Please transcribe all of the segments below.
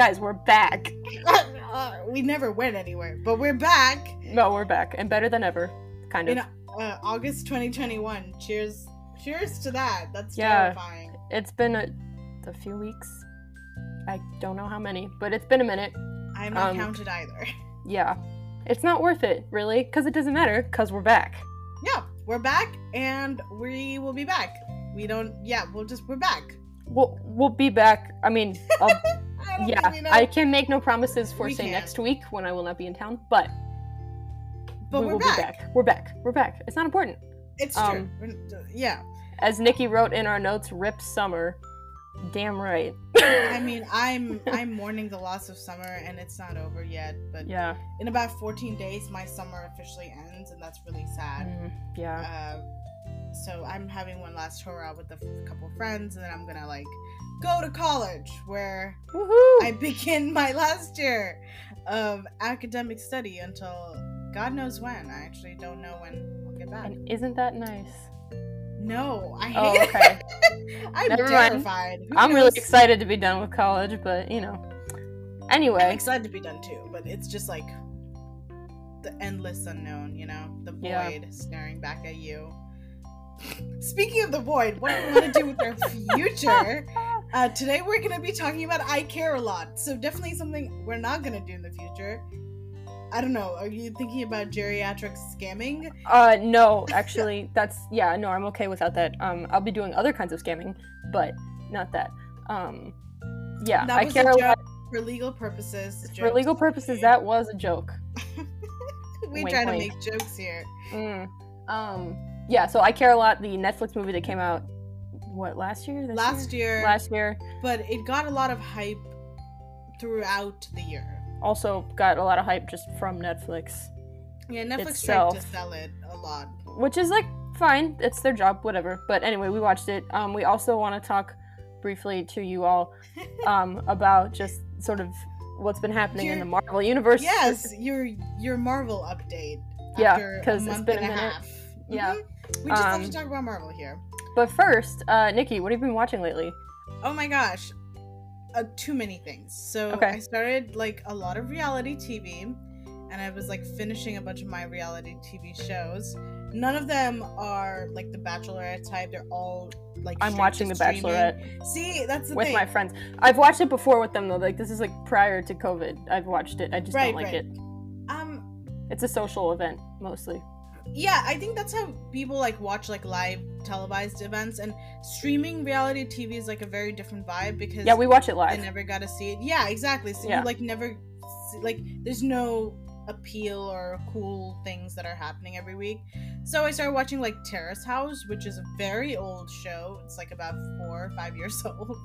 Guys, we're back. Uh, we never went anywhere, but we're back No, we're back and better than ever. Kind of. in uh, August 2021. Cheers! Cheers to that. That's Yeah. terrifying. It's been a, a few weeks. I don't know how many, but it's been a minute. I am not Um, counted either. Yeah. It's not worth it, really, because it doesn't matter, because we're back. yeah, we're back, and we will be back. We don't. Yeah, we'll just we're back. We'll, we'll be back. I mean, I'll, I yeah, I can make no promises for, We say, can. next week when I will not be in town, but, but we we're will back. be back. We're back. We're back. It's not important. It's true. Um, We're- yeah. As Nikki wrote in our notes, rip summer. Damn right. I mean, I'm I'm mourning the loss of summer, and it's not over yet. But yeah. in about 14 days, my summer officially ends, and that's really sad. Mm, yeah. Uh, so I'm having one last hurrah with a f- couple friends, and then I'm gonna like go to college where Woohoo! I begin my last year of academic study until God knows when. I actually don't know when I'll get back. and isn't that nice? No, I oh, hate Oh, it. okay. I'm Never terrified. I'm really excited to be done with college, but you know. I'm Anyway, excited to be done too, but it's just like the endless unknown, you know, the void Yeah. staring back at you. Speaking of the void, what do we want to do with our future? Uh, today we're going to be talking about I care a lot, so definitely something we're not going to do in the future. I don't know. Are you thinking about geriatric scamming? uh no, actually that's yeah, no, I'm okay without that. Um I'll be doing other kinds of scamming, but not that. Um yeah, that I care a lot for legal purposes. for legal purposes that was a joke. we wink, try to wink. make jokes here. Mm. Um yeah, so I care a lot the Netflix movie that came out what last year? This Last year, Last year but it got a lot of hype throughout the year. also got a lot of hype just from Netflix. Yeah, Netflix Itself. tried to sell it a lot. which is like fine it's their job whatever but anyway we watched it um, we also want to talk briefly to you all um, about just sort of what's been happening in the marvel universe yes, your your Marvel update. Yeah, because it's been a a minute. half. Yeah. Mhm. We just have Um, to talk about Marvel here. but first uh, nikki what have you been watching lately Oh my gosh, uh, too many things. So Okay. I started like a lot of reality TV, and I was like finishing a bunch of my reality TV shows. None of them are like the Bachelorette type. They're all like i'm watching the streaming. bachelorette See, that's the with thing. my friends i've watched it before with them though like this is like prior to covid i've watched it i just Right, don't like right. it um, it's a social event mostly yeah i think that's how people like watch like live televised events and streaming reality tv is like a very different vibe because yeah we watch it live. i never got to see it. Yeah exactly. So Yeah. you like never see, like there's no appeal or cool things that are happening every week. So i started watching like terrace house which is a very old show. It's like about four or five years old.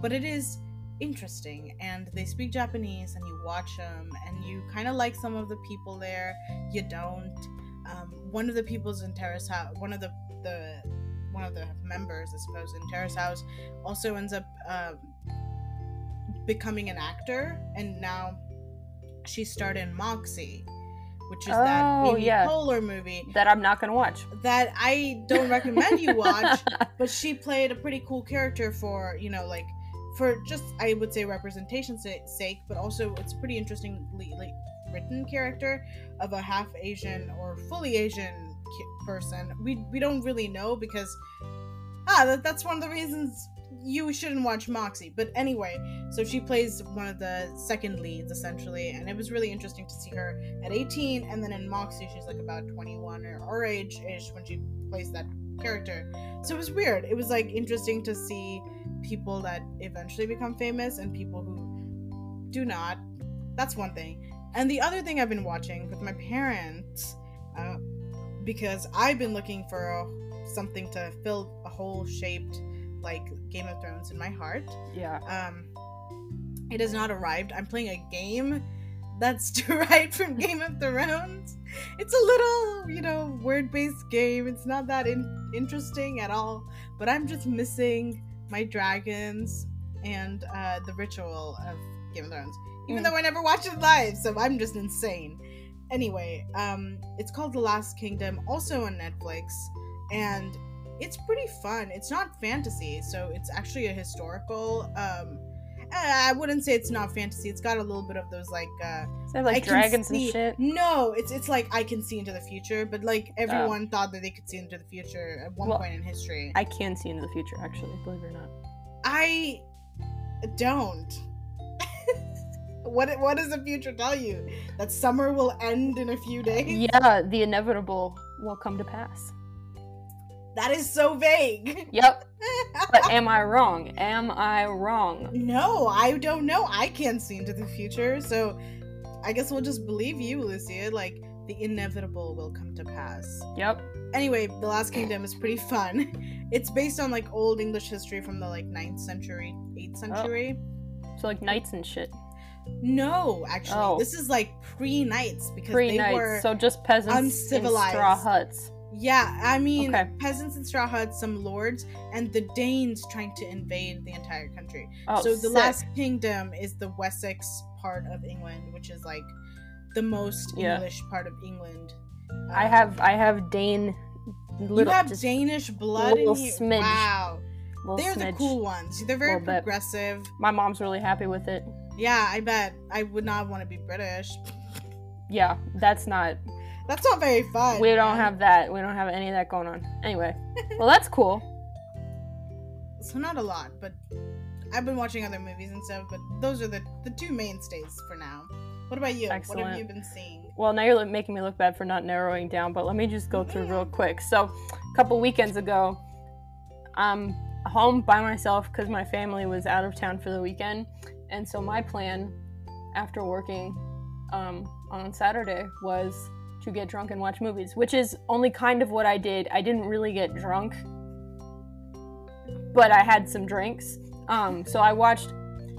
But it is interesting and they speak japanese and you watch them and you kind of like some of the people there. You don't um, one of the people's in terrace house one of the the one of the members i suppose in terrace house also ends up um, becoming an actor and now she starred in moxie which is that Oh, Amy yeah. Poehler movie that i'm not gonna watch that i don't recommend you watch but she played a pretty cool character for you know like for just i would say representation sa- sake but also it's pretty interestingly like written character of a half asian or fully asian person we we don't really know because ah that, that's one of the reasons you shouldn't watch moxie. But anyway so she plays one of the second leads essentially and it was really interesting to see her at 18 and then in moxie she's like about 21 or our age ish when she plays that character. So it was weird. It was like interesting to see people that eventually become famous and people who do not. That's one thing and the other thing i've been watching with my parents uh, because i've been looking for a, something to fill a hole shaped like game of thrones in my heart. Yeah. Um it has not arrived. I'm playing a game that's derived from game of thrones. It's a little you know word-based game. It's not that in- interesting at all. But i'm just missing my dragons and uh the ritual of game of thrones even Mm. though i never watched it live so i'm just insane anyway um it's called the last kingdom also on netflix and it's pretty fun it's not fantasy so it's actually a historical um Uh, I wouldn't say it's not fantasy. It's got a little bit of those like uh like I dragons and see- shit? No, it's it's like I can see into the future, but like Oh. everyone thought that they could see into the future at one Well, point in history. I can see into the future, actually, believe it or not. I don't. What what does the future tell you? That summer will end in a few days? Yeah, the inevitable will come to pass. That is so vague. Yep. But am I wrong? Am I wrong? no, I don't know. I can't see into the future, so I guess we'll just believe you, Lucia. Like the inevitable will come to pass. Yep. Anyway, The Last Kingdom is pretty fun. It's based on like old English history from the like 9th century, 8th century. Oh. So like knights and shit. No, actually, Oh. this is like pre-knights because Pre they were So just peasants in straw huts. Yeah, I mean, Okay. peasants and straw huts, some lords, and the Danes trying to invade the entire country. Oh, so the sick. Last Kingdom is the Wessex part of England, which is like the most Yeah. English part of England. I Um, have I have Dane. Little, you have Danish blood in you. smidge. Wow, little they're the cool ones. They're very Little bit. progressive. My mom's really happy with it. Yeah, I bet. I would not want to be British. Yeah, that's not. That's not very fun. We don't man. have that. We don't have any of that going on. Anyway, well, that's cool. so not a lot, but I've been watching other movies and stuff. But those are the the two mainstays for now. What about you? Excellent. What have you been seeing? Well, now you're making me look bad for not narrowing down, but let me just go through real mm. quick. So, a couple weekends ago, I'm home by myself because my family was out of town for the weekend, and so my plan after working um, on Saturday was to get drunk and watch movies, which is only kind of what I did. I didn't really get drunk, but I had some drinks. Um, so I watched.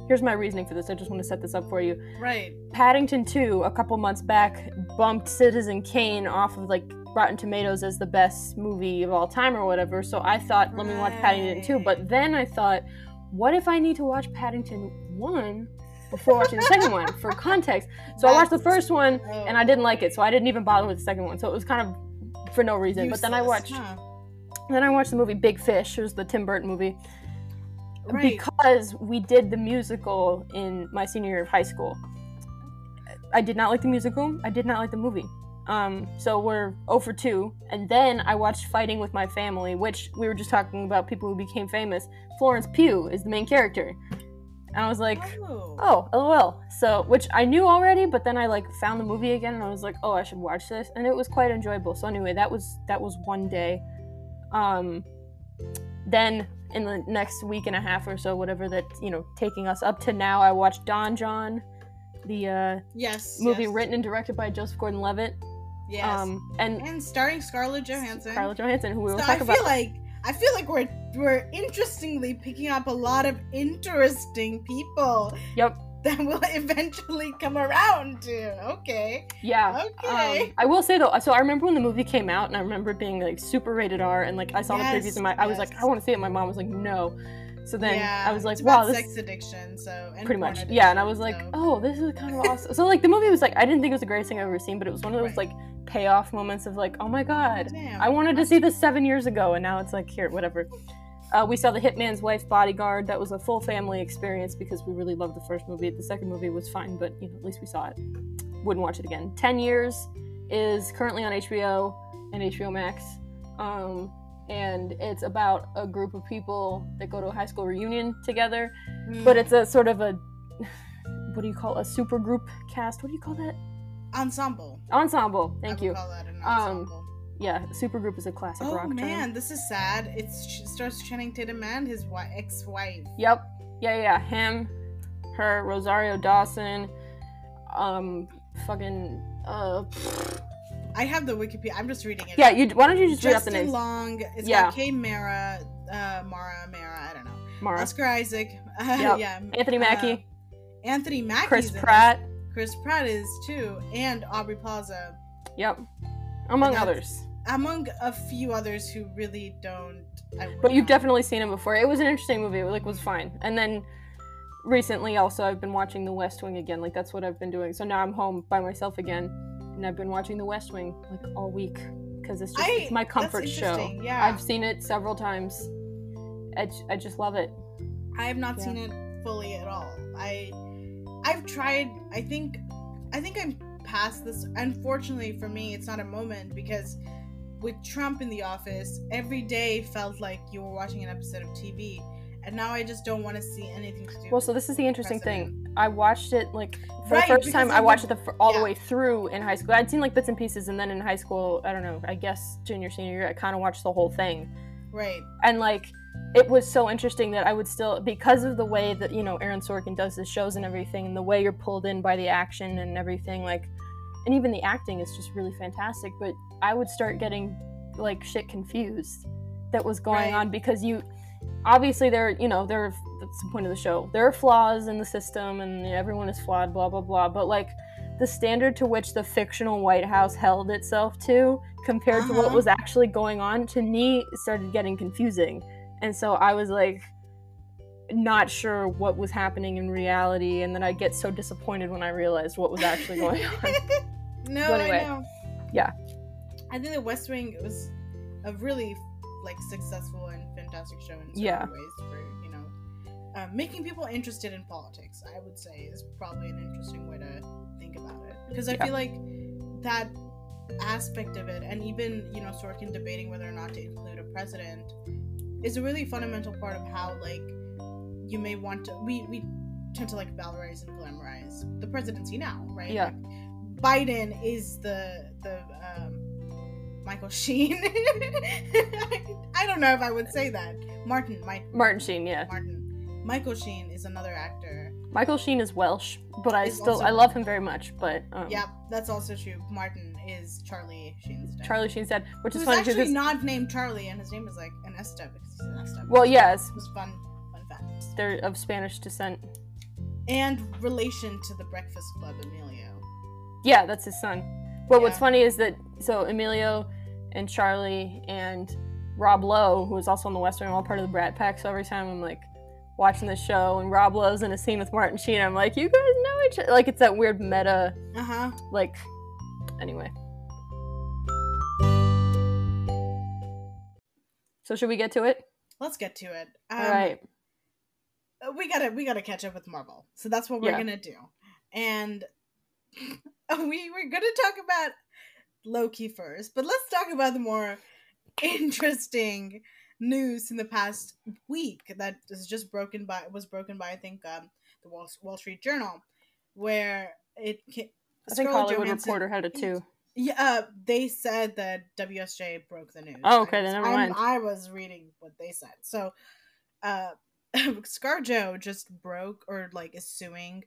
Here's my reasoning for this. I just want to set this up for you. Right. Paddington 2 a couple months back bumped Citizen Kane off of like Rotten Tomatoes as the best movie of all time or whatever. So I thought, let me watch Paddington 2. But then I thought, what if I need to watch Paddington 1 before watching the second one for context? So I watched the That's- first one Oh. and I didn't like it, so I didn't even bother with the second one. So it was kind of for no reason. But then I watched huh? then I watched the movie Big Fish. It was the Tim Burton movie Right. because we did the musical in my senior year of high school. I did not like the musical. I did not like the movie. Um, so we're 0 for 2. And then I watched Fighting with My Family, which we were just talking about people who became famous. Florence Pugh is the main character. And I was like, oh. oh, lol. So, which I knew already, but then I like found the movie again and I was like, oh, I should watch this. And it was quite enjoyable. So anyway, that was that was one day. Um, then in the next week and a half or so, whatever that you know, taking us up to now, I watched Don John, the uh, yes. movie yes, written and directed by Joseph Gordon-Levitt. Yes. Um, and and starring Scarlett Johansson. Scarlett Johansson, who we will So talk I about. feel like I feel like we're we're interestingly picking up a lot of interesting people Yep. that will eventually come around to. Okay. Yeah. Okay. Um, I will say though, so I remember when the movie came out, and I remember being like super rated R, and like I saw the previews, and my I was like. I want to see it. My mom was like, no. So then yeah. I was like, it's wow, this sex addiction. So and pretty much, yeah. And I was like, so- oh, this is kind of awesome. So like the movie was like, I didn't think it was the greatest thing I've ever seen, but it was one of those Right. like payoff moments of like, oh my god, Damn. I wanted to see this seven years ago, and now it's like here, whatever. Uh, we saw the Hitman's Wife Bodyguard. That was a full family experience because we really loved the first movie. The second movie was fine, but you know, at least we saw it. Wouldn't watch it again. Ten Years is currently on HBO and HBO Max, um, and it's about a group of people that go to a high school reunion together. Mm. But it's a sort of a what do you call a super group cast? What do you call that? ensemble. Ensemble. Thank you. Call that an Um, ensemble. Yeah, super group is a classic oh rock term. man, this is sad. It starts Channing Tatum and his wi- ex-wife. Yep. Yeah, yeah, yeah. Him, her, Rosario Dawson, um, fucking, uh, I have the Wikipedia. I'm just reading it. yeah. You why don't you just read out the Justin names? Long. It's Yeah. got Kate Mara, uh, Mara, Mara. I don't know. Mara, Oscar Isaac. Uh, Yep. Yeah. Anthony Mackie, uh, Anthony Mackie. Chris Pratt. Chris Pratt is too, and Aubrey Plaza, Yep, among others. among a few others who really don't. I But you've not- definitely seen him before. It was an interesting movie. It like was fine. And then recently, also, I've been watching The West Wing again. Like that's what I've been doing. So now I'm home by myself again, and I've been watching The West Wing like all week because it's just I- it's my comfort show. Yeah, I've seen it several times. I, I just love it. I have not yeah. seen it fully at all. I I've tried. I think I think I'm past this. Unfortunately for me, it's not a moment because with Trump in the office, every day felt like you were watching an episode of TV. And now I just don't want to see anything to do. Well, so this is the interesting President. thing. I watched it like for Right, the first time. I watched it the, all yeah. the way through in high school. I'd seen like bits and pieces, and then in high school, I don't know. I guess junior senior year, I kind of watched the whole thing. right. and like it was so interesting that I would still because of the way that you know Aaron Sorkin does his shows and everything, and the way you're pulled in by the action and everything, like, and even the acting is just really fantastic. But I would start getting like shit confused that was going Right. on because you obviously there you know there that's the point of the show there are flaws in the system and everyone is flawed blah blah blah but like the standard to which the fictional white house held itself to compared to what Uh-huh. was actually going on to me started getting confusing and so i was like not sure what was happening in reality and then i get so disappointed when i realized what was actually going on no, I know. yeah. I think The West Wing was a really like successful and fantastic show in certain Yeah. ways for you know um, making people interested in politics. I would say is probably an interesting way to think about it because I Yeah. feel like that aspect of it, and even you know Sorkin debating whether or not to include a president, is a really fundamental part of how like you may want to. We we tend to like valorize and glamorize the presidency now, right? Yeah. Like, Biden is the the um, Michael Sheen. I don't know if I would say that. Martin, Mike, martin sheen yeah Martin, Michael Sheen is another actor. michael sheen is welsh but i still also- i love him very much but um, Yeah, that's also true. Martin is Charlie Sheen's dad. charlie sheen's dead which is funny actually not named Charlie, and his name is like an Estep because he's an Estep. well yes it was fun, fun fact. they're of spanish descent And relation to the Breakfast Club, Emilio. Yeah, that's his son. But what's funny is that so Emilio and Charlie and Rob Lowe, who is also on the West Wing, all part of the Brat Pack. So every time I'm like watching the show and Rob Lowe's in a scene with Martin Sheen, I'm like, you guys know each other. Like it's that weird meta, Uh huh. like. Anyway. So should we get to it? Let's get to it. Um, all right. we gotta we gotta catch up with Marvel. So that's what we're Yeah. gonna do. And we we're gonna talk about Loki first, but let's talk about the more interesting news in the past week that is just broken by was broken by I think um, the Wall, Wall Street Journal, where it ca- I think Scarlett Hollywood Johansson- Reporter had it too. Yeah, uh, they said that WSJ broke the news. Oh, okay, then never I'm- I was reading what they said. So, uh, ScarJo just broke or like is suing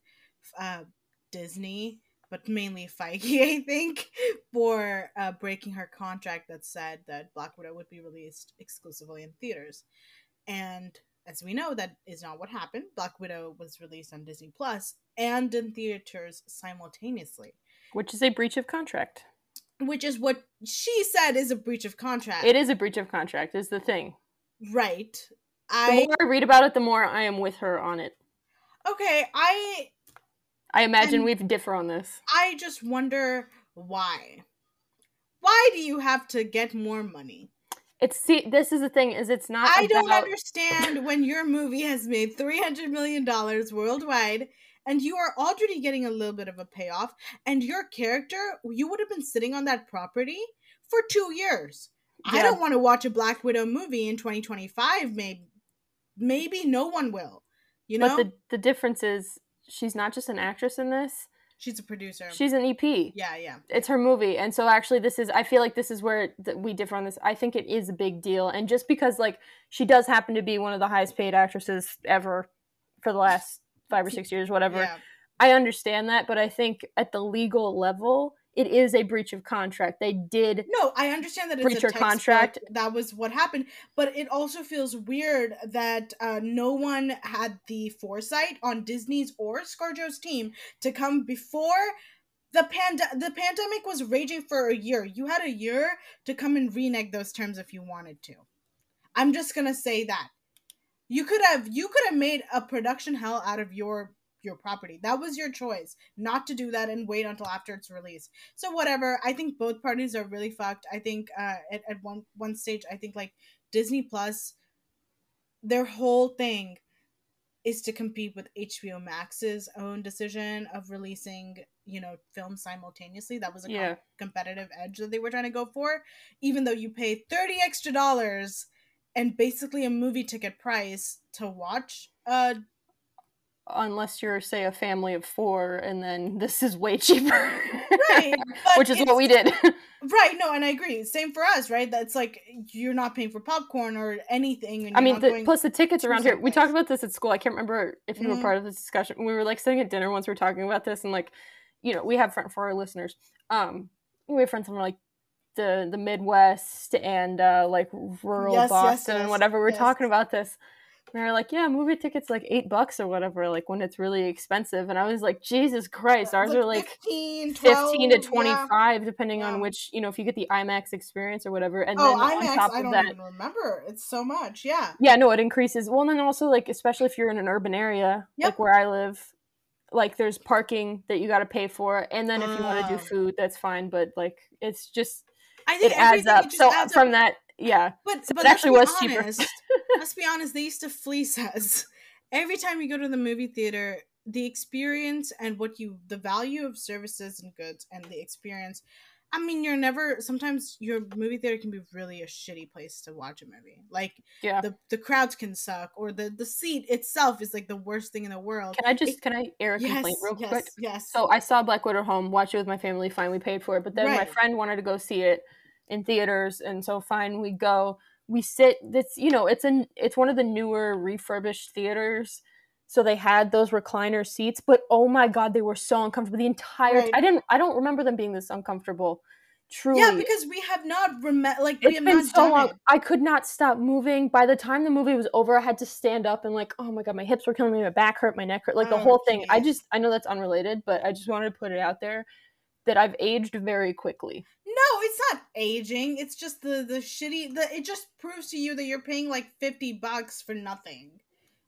uh, Disney, but mainly Feige, I think, for uh, breaking her contract that said that Black Widow would be released exclusively in theaters. And as we know, that is not what happened. Black Widow was released on Disney Plus and in theaters simultaneously Which is a breach of contract. which is what she said is a breach of contract. It is a breach of contract, is the thing. right. The I more I read about it, the more I am with her on it. okay. I I imagine we differ on this. I just wonder why. Why do you have to get more money? It's see, this is the thing is it's not. I don't understand when your movie has made three hundred million dollars worldwide, and you are already getting a little bit of a payoff, and your character you would have been sitting on that property for two years. I don't want to watch a Black Widow movie in twenty twenty five. Maybe, maybe no one will. You know, But the the difference is she's not just an actress in this. she's a producer. She's an EP. yeah, yeah. It's her movie, and so actually, this is. I feel like this is where th- we differ on this. I think it is a big deal, and just because like she does happen to be one of the highest paid actresses ever for the last five or six years, whatever. Yeah. I understand that, but I think at the legal level, it is a breach of contract. They did. No, I understand that it's Breach a your contract. That was what happened, but it also feels weird that uh, no one had the foresight on Disney's or ScarJo's team to come before the pand. The pandemic was raging for a year. You had a year to come and renege those terms if you wanted to. I'm just gonna say that you could have you could have made a production hell out of your your property. That was your choice not to do that and wait until after it's released. So whatever. I think both parties are really fucked. I think uh, at at one one stage, I think like Disney Plus, their whole thing is to compete with HBO Max's own decision of releasing, you know, films simultaneously. That was a com- competitive edge that they were trying to go for, even though you pay 30 extra dollars and basically a movie ticket price to watch uh Unless you're, say, a family of four, and then this is way cheaper. right Which is what we did. right no and i agree same for us right that's like you're not paying for popcorn or anything and I mean, the, plus the tickets around here. We talked about this at school. I can't remember if you Mhm. were part of this discussion. We were like sitting at dinner once. We were talking about this, and like, you know, we have friends for our listeners. Um, we have friends from like the the Midwest and uh like rural Yes, yes, Boston and yes, whatever. We We're yes. talking about this. And they're like, yeah, movie tickets like eight bucks or whatever, like when it's really expensive. And I was like, Jesus Christ, ours It's are like 15 12, 15 to yeah. 25 depending Yeah. on which you know if you get the imax experience or whatever and oh then on imax top i of don't that even remember it's so much yeah yeah no it increases well and then also like especially if you're in an urban area Yep. like where i live like there's parking that you got to pay for and then if you want to do Ah. food that's fine but like it's just i think it adds up just so adds from up. that yeah. But, but it actually was cheaper. honest, let's be honest they used to fleece us. Every time you go to the movie theater the experience and what you the value of services and goods and the experience i mean you're never sometimes your movie theater can be really a shitty place to watch a movie. Like yeah. the the crowds can suck or the the seat itself is like the worst thing in the world. Can i just can i air a yes complaint real yes quick? yes. So I saw Black Widow home, watched it with my family, we paid for it. But then my friend wanted to go see it in theaters, and so fine, we go. We sit. It's you know, it's an it's one of the newer refurbished theaters. So they had those recliner seats, but oh my god, they were so uncomfortable. The entire Right. I didn't I don't remember them being this uncomfortable. Truly, yeah because we have not rem- like we it's have been not so long. it I could not stop moving. By the time the movie was over, I had to stand up and like, oh my god, my hips were killing me, my back hurt, my neck hurt, like the Oh, whole thing. I just, I know that's unrelated, but I just wanted to put it out there that I've aged very quickly. No, it's not aging. It's just the the shitty. The it just proves to you that you're paying like fifty bucks for nothing,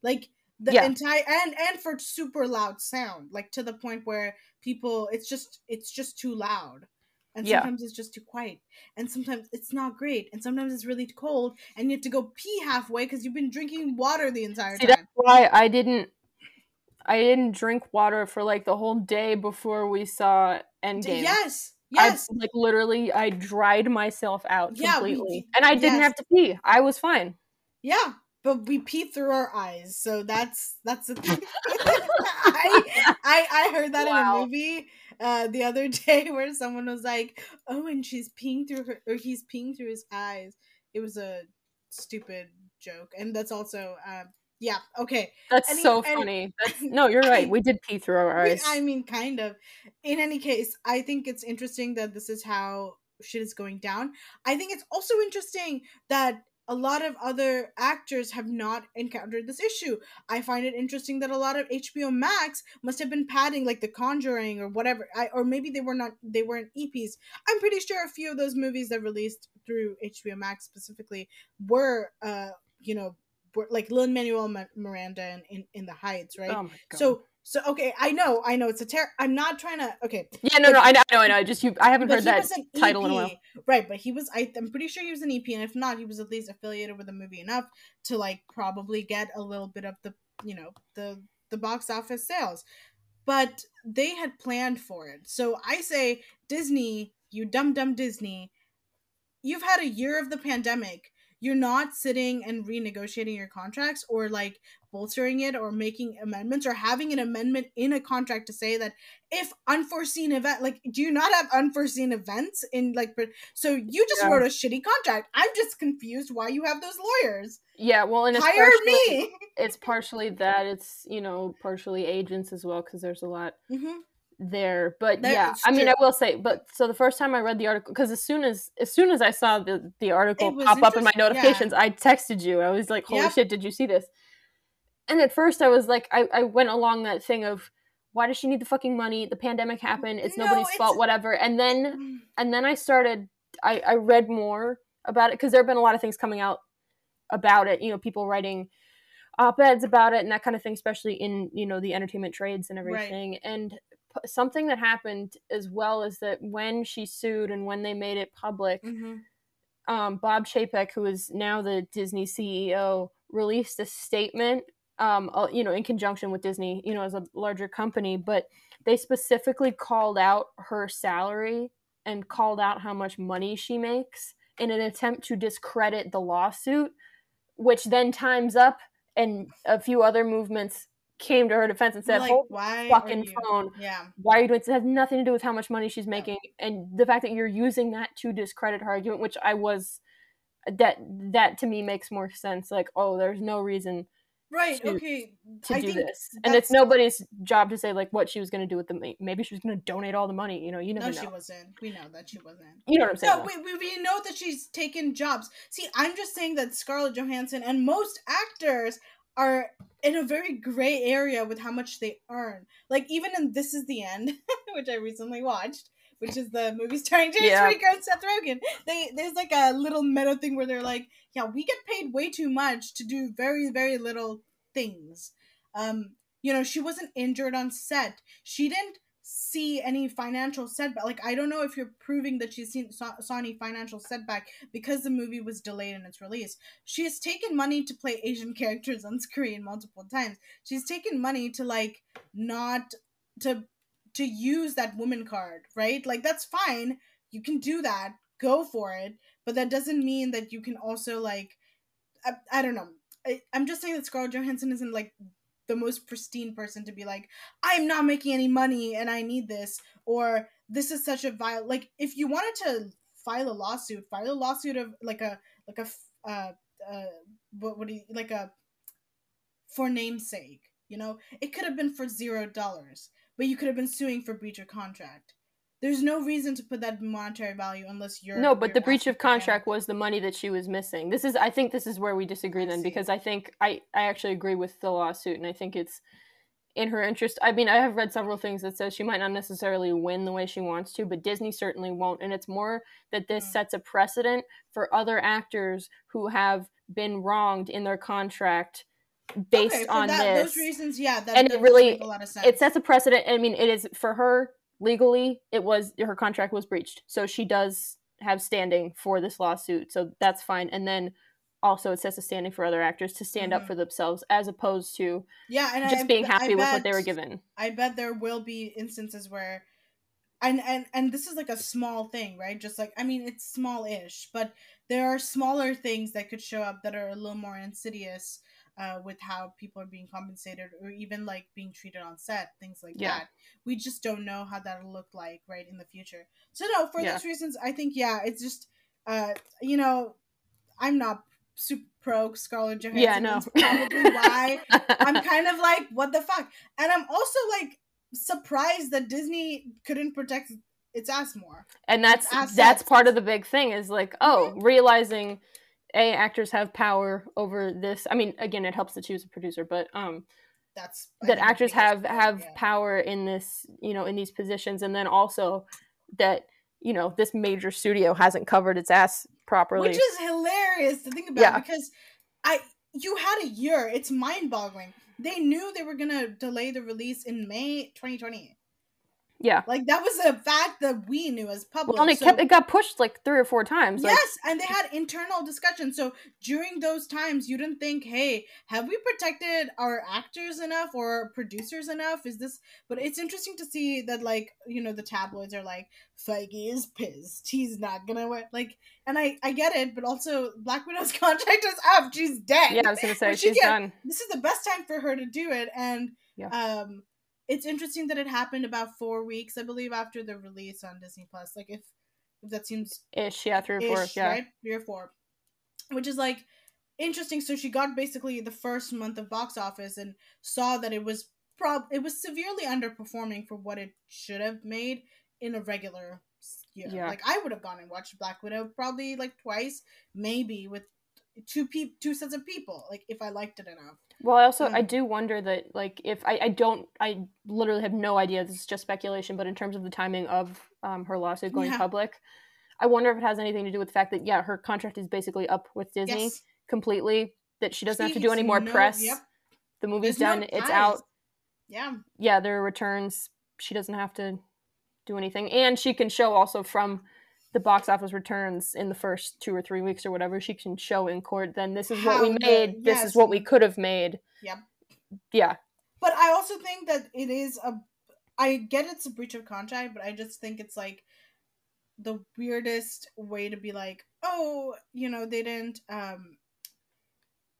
like the Yeah. entire and and for super loud sound, like to the point where people it's just it's just too loud, and Yeah. sometimes it's just too quiet, and sometimes it's not great, and sometimes it's really cold, and you have to go pee halfway because you've been drinking water the entire See, time. that's why I didn't, I didn't drink water for like the whole day before we saw Endgame. Yes, I, yes. like literally, I dried myself out Yeah, we- completely, and I didn't yes. have to pee. I was fine. Yeah, but we pee through our eyes, so that's that's the thing. I, I I heard that in a movie uh the other day where someone was like, "Oh, and she's peeing through her, or he's peeing through his eyes." It was a stupid joke, and that's also um yeah okay. That's Any- so any- funny. That's, no, you're right. We did pee through our eyes. I mean, kind of. In any case, I think it's interesting that this is how shit is going down. I think it's also interesting that a lot of other actors have not encountered this issue. I find it interesting that a lot of HBO Max must have been padding like The Conjuring or whatever, I, or maybe they were not. They weren't EPs. I'm pretty sure a few of those movies that released through HBO Max specifically were, uh, you know, like Lin Manuel Miranda in, in in the Heights, right? Oh my god. So so okay, I know, I know it's a terror. I'm not trying to. Okay, yeah, no, no, I know, I know, I know. Just you, I haven't heard he that was an title in a while. right? But he was. I, I'm pretty sure he was an EP, and if not, he was at least affiliated with the movie enough to like probably get a little bit of the you know the the box office sales. But they had planned for it, so I say Disney, you dumb dumb Disney, you've had a year of the pandemic. You're not sitting and renegotiating your contracts or like bolstering it or making amendments or having an amendment in a contract to say that if unforeseen event like do you not have unforeseen events in like so you just Yeah. wrote a shitty contract i'm just confused why you have those lawyers Yeah, well, and hire me It's partially that. It's you know partially agents as well because there's a lot hmm there. But That yeah, I mean. I will say, but so the first time I read the article, because as soon as as soon as I saw the the article pop up in my interest- yeah. notifications, I texted you. I was like, "Holy Yep. shit, did you see this?" And at first, I was like, I I went along that thing of. Why does she need the fucking money? The pandemic happened. It's No, nobody's it's- fault, whatever. And then mm. and then I started I, I read more about it because there have been a lot of things coming out about it, you know, people writing op-eds about it and that kind of thing, especially in, you know, the entertainment trades and Right. everything. And p- something that happened as well is that when she sued and when they made it public, hmm um, Bob Chapek, who is now the Disney CEO, released a statement um, uh, you know, in conjunction with Disney, you know, as a larger company, but they specifically called out her salary and called out how much money she makes in an attempt to discredit the lawsuit, which then Time's Up and a few other movements came to her defense and said, Like, "Hold why fucking you- phone. Yeah. Why are you doing this? It has nothing to do with how much money she's making, and the fact that you're using that to discredit her argument, which I was that that to me makes more sense. Like, oh, there's no reason Right. to- okay. to I do this, and it's nobody's job to say like what she was going to do with the ma- maybe she was going to donate all the money. You know, you never No, know. she wasn't. We know that she wasn't. You know what I'm saying? No, we, we, we know that she's taken jobs. See, I'm just saying that Scarlett Johansson and most actors are in a very gray area with how much they earn. Like even in This Is the End, which I recently watched, which is the movie starring James Yeah. Franco and Seth Rogen. They there's like a little meta thing where they're like, yeah, we get paid way too much to do very very little things. Um, you know, she wasn't injured on set. She didn't see any financial setback. Like, I don't know if you're proving that she's seen saw, saw any financial setback because the movie was delayed in its release. She has taken money to play Asian characters on screen multiple times. She's taken money to like not to to use that woman card, right? Like that's fine. You can do that. Go for it. But that doesn't mean that you can also like I, I don't know. I, I'm just saying that Scarlett Johansson isn't like the most pristine person to be like, I'm not making any money and I need this, or this is such a vile. Like, if you wanted to file a lawsuit, file a lawsuit of like a like a uh uh what do you like a for namesake. You know, it could have been for zero dollars, but you could have been suing for breach of contract. There's no reason to put that monetary value unless you're no, but you're the breach of contract was the money that she was missing. This is, I think, this is where we disagree then, because I think I, I actually agree with the lawsuit, and I think it's in her interest. I mean, I have read several things that says she might not necessarily win the way she wants to, but Disney certainly won't, and it's more that this Mm. sets a precedent for other actors who have been wronged in their contract based Okay, on that, this. those reasons, yeah, that, And it that does really- make a lot of sense. it sets a precedent. I mean, it is for her legally. It was her contract was breached, so she does have standing for this lawsuit. So that's fine. And then also it sets a standing for other actors to stand up Mhm. for themselves, as opposed to yeah, and just I, being I happy with what they were given. I bet there will be instances where and and and this is like a small thing, right? Just like I mean, it's small-ish, but there are smaller things that could show up that are a little more insidious uh, with how people are being compensated or even like being treated on set, things like Yeah. that. We just don't know how that'll look like right in the future. So no, for Yeah. those reasons, I think yeah, it's just uh, you know, I'm not super pro Scarlett Johansson. Yeah, no. That's probably why I'm kind of like, what the fuck? And I'm also like surprised that Disney couldn't protect its ass more. and that's that's part of the big thing is like oh realizing a actors have power over this i mean again it helps to choose a producer but um That's that actors have have yeah. power in this you know in these positions and then also that you know this major studio hasn't covered its ass properly which is hilarious to think about Yeah. because I you had a year. It's mind boggling. They knew they were gonna delay the release in May 2020. Yeah Like that was a fact that we knew as public. well, and it so- kept it got pushed like three or four times like, yes, and they had internal discussions. So during those times, you didn't think, "Hey, have we protected our actors enough or producers enough?" Is this? But it's interesting to see that, like, you know, the tabloids are like, "Feige is pissed. He's not gonna win." Like, and I, I get it, but also Black Widow's contract is up. She's dead. yeah i was gonna say she she's done This is the best time for her to do it, and Yeah. um, it's interesting that it happened about four weeks, I believe, after the release on Disney Plus. Like, if if that seems ish yeah three or four ish, yeah right? Three or four. Which is like interesting. So she got basically the first month of box office and saw that it was prob it was severely underperforming for what it should have made in a regular year. Yeah. Like I would have gone and watched Black Widow probably like twice, maybe with two peop two sets of people, like if I liked it enough. Well, I also I Um, do wonder that like if I, I don't I literally have no idea this is just speculation, but in terms of the timing of um, her lawsuit going Yeah. public, I wonder if it has anything to do with the fact that yeah her contract is basically up with Disney Yes. completely that she doesn't have to do any more no- press. yep. The movie's There's no done. it's out. Yeah. Yeah, there are returns. She doesn't have to do anything, and she can show also from the box office returns in the first two or three weeks or whatever. She can show in court. Then this is what we How made. This yes, is what we could have made. Yep. yeah. But I also think that it is a. I get it's a breach of contract, but I just think it's like the weirdest way to be like, oh, you know, they didn't. um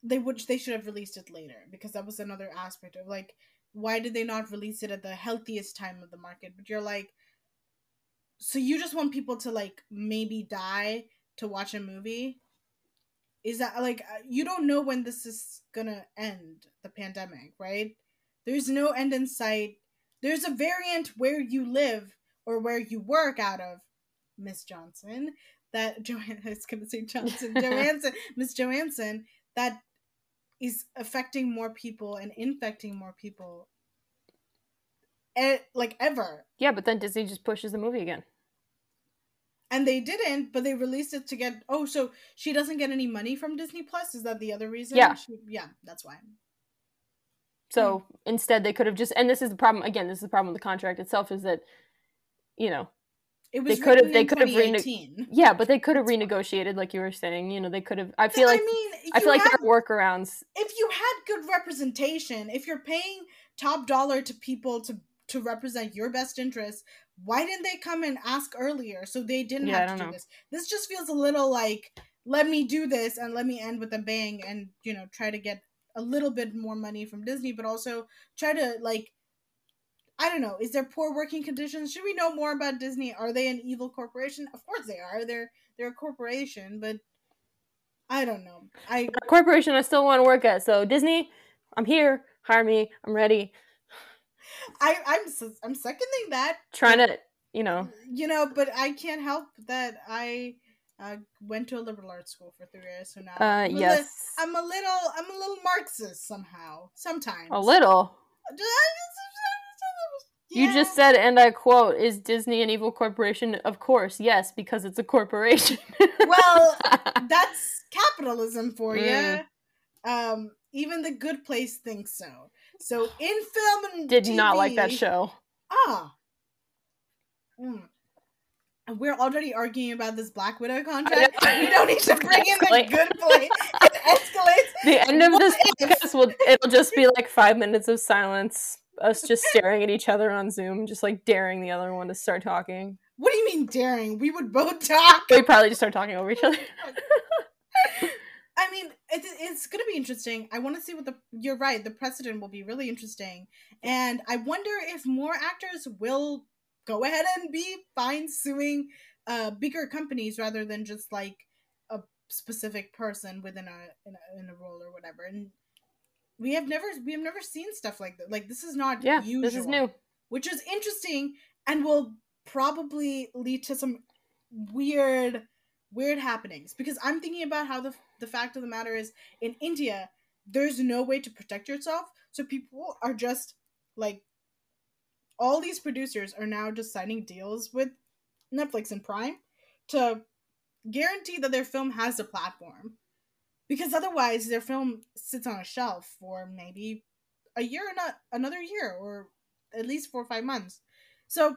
They would. They should have released it later because that was another aspect of like, why did they not release it at the healthiest time of the market? But you're like, so you just want people to like maybe die to watch a movie? Is that like uh, you don't know when this is gonna end the pandemic, right? There's no end in sight. There's a variant where you live or where you work out of, Miss Johnson. That Joanne I was gonna say Johnson, Johansson, Miss Johansson, that is affecting more people and infecting more people. E- like ever. Yeah, but then Disney just pushes the movie again. And they didn't, but they released it to get. Oh, so she doesn't get any money from Disney Plus? Is that the other reason? Yeah. She, yeah, that's why. So hmm. instead, they could have just, and this is the problem. Again, this is the problem with the contract itself is that, you know, It was They could've- they could've rene- yeah, but they could have renegotiated, like you were saying. You know, they could have. I feel like I mean, I feel like had- there are workarounds. if you had good representation, if you're paying top dollar to people to to represent your best interests, why didn't they come and ask earlier so they didn't Yeah, have to do know. this? This just feels a little like let me do this and let me end with a bang and you know try to get a little bit more money from Disney, but also try to like I don't know. Is there poor working conditions? Should we know more about Disney? Are they an evil corporation? Of course they are. They're they're a corporation, but I don't know. I A corporation I still want to work at. So Disney, I'm here. Hire me. I'm ready. I I'm I'm seconding that. Trying to, you know, You know, but I can't help that I uh, went to a liberal arts school for three years, so now uh, I'm a li- yes, I'm a little I'm a little Marxist somehow. Sometimes a little. You just said, and I quote, "Is Disney an evil corporation?" Of course, yes, because it's a corporation. well, that's capitalism for you. Mm. Um, even the good place thinks so. So in film and did not like that show. Ah. Mm. And we're already arguing about this Black Widow contract. We don't need to bring in the good place. It escalates. The end of this What if? podcast will it'll just be like five minutes of silence, us just staring at each other on Zoom, just like daring the other one to start talking. What do you mean daring? We would both talk. We probably just start talking over each other. I mean, it, it's going to be interesting. I want to see what the. You're right. The precedent will be really interesting, and I wonder if more actors will go ahead and be fine suing uh, bigger companies rather than just like a specific person within a in a, in a role or whatever. And we have never we have never seen stuff like that. Like this is not Yeah, usual, this is new. which is interesting and will probably lead to some weird weird happenings. Because i'm thinking about how the the fact of the matter is in india there's no way to protect yourself. So people are just like all these producers are now just signing deals with netflix and prime to guarantee that their film has a platform. Because otherwise their film sits on a shelf for maybe a year or not another year or at least four or five months. So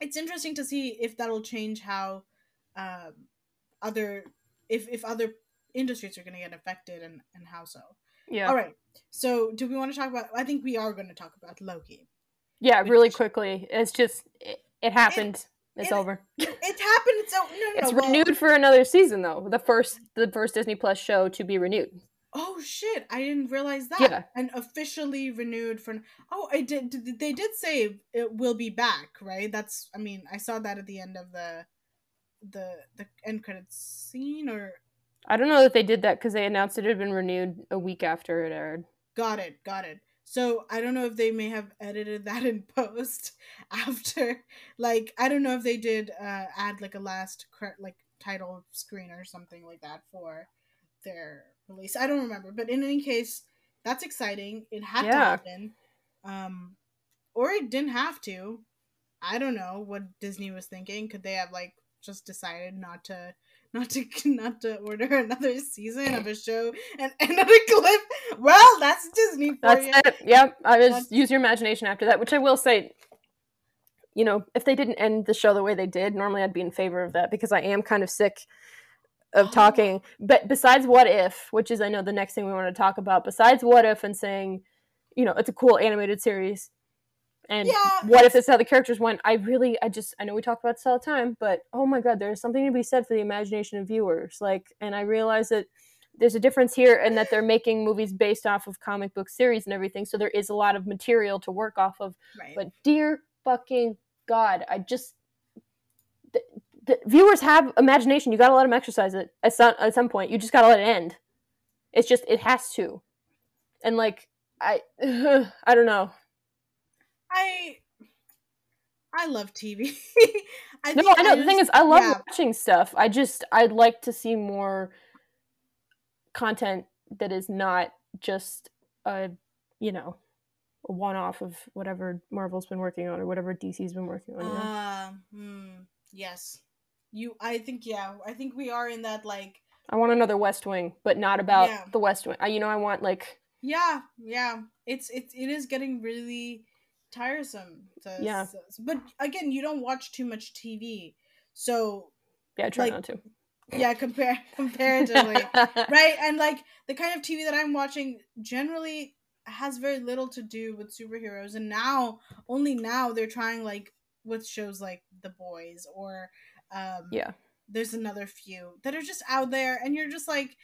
it's interesting to see if that'll change how um, other if if other industries are going to get affected and and how so. Yeah, All right. So do we want to talk about? I think we are going to talk about Loki. yeah, really which- quickly. It's just it, it happened. it's it- over. It happened. So no, no, It's no, well- renewed for another season though. The first the first Disney Plus show to be renewed. Oh shit! I didn't realize that. Yeah. And officially renewed for. Oh, I did- They did say it will be back, right? That's. I mean, I saw that at the end of the, the the end credits scene, or I don't know that they did that because they announced it had been renewed a week after it aired. Got it, got it. So I don't know if they may have edited that in post after, like I don't know if they did uh, add like a last cre- like title screen or something like that for their release. I don't remember, but in any case, that's exciting. It had to happen, um, or it didn't have to. I don't know what Disney was thinking. Could they have like just decided not to? Not to not to order another season of a show and another clip. Well, that's Disney for That's you. it. Yep. I was That's- use your imagination after that, which I will say. You know, if they didn't end the show the way they did, normally I'd be in favor of that because I am kind of sick of Oh. talking. But besides what if, which is I know the next thing we want to talk about, besides what if and saying, you know, it's a cool animated series. And Yeah, what if it's- how the characters went? I really, I just, I know we talk about this all the time, but oh my god, there's something to be said for the imagination of viewers. Like, and I realize that there's a difference here in that they're making movies based off of comic book series and everything, so there is a lot of material to work off of. Right. But dear fucking god, I just the, the viewers have imagination. You gotta let them exercise it at some at some point. You just gotta let it end. It's just it has to, and like I I don't know. I I love TV. I No, I know. the thing is, I love yeah, watching stuff. I just I'd like to see more content that is not just a you know a one off of whatever Marvel's been working on or whatever DC's been working on. you know? Uh, hmm, yes. You I think yeah, I think we are in that like I want another West Wing, but not about Yeah. the West Wing. I, you know, I want like yeah, yeah. It's it's it is getting really tiresome to Yeah. but again, you don't watch too much TV. So, yeah, I try Like, not to. yeah, compare comparatively. right? And like the kind of TV that I'm watching generally has very little to do with superheroes, and now only now they're trying like with shows like The Boys or um, Yeah. there's another few that are just out there, and you're just like,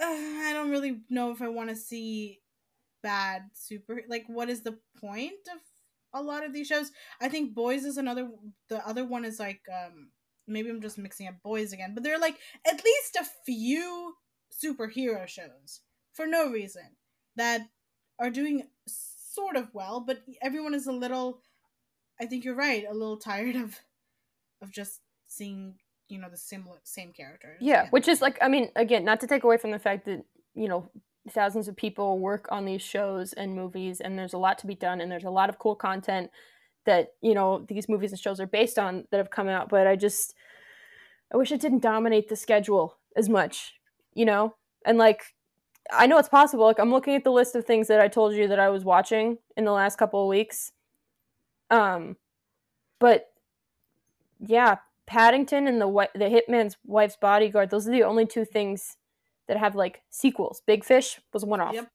I don't really know if I want to see bad super like what is the point of a lot of these shows i think boys is another the other one is like um maybe i'm just mixing up boys again but they're like at least a few superhero shows for no reason that are doing sort of well but everyone is a little i think you're right a little tired of of just seeing you know the similar same characters Yeah, again. which is like, I mean, again, not to take away from the fact that you know thousands of people work on these shows and movies, and there's a lot to be done, and there's a lot of cool content that you know these movies and shows are based on that have come out. But I just, I wish it didn't dominate the schedule as much, you know, and like. I know it's possible. Like I'm looking at the list of things that I told you that I was watching in the last couple of weeks. Um, but yeah, Paddington and the the Hitman's Wife's Bodyguard. Those are the only two things that have like sequels. Big Fish was a one off. Yep.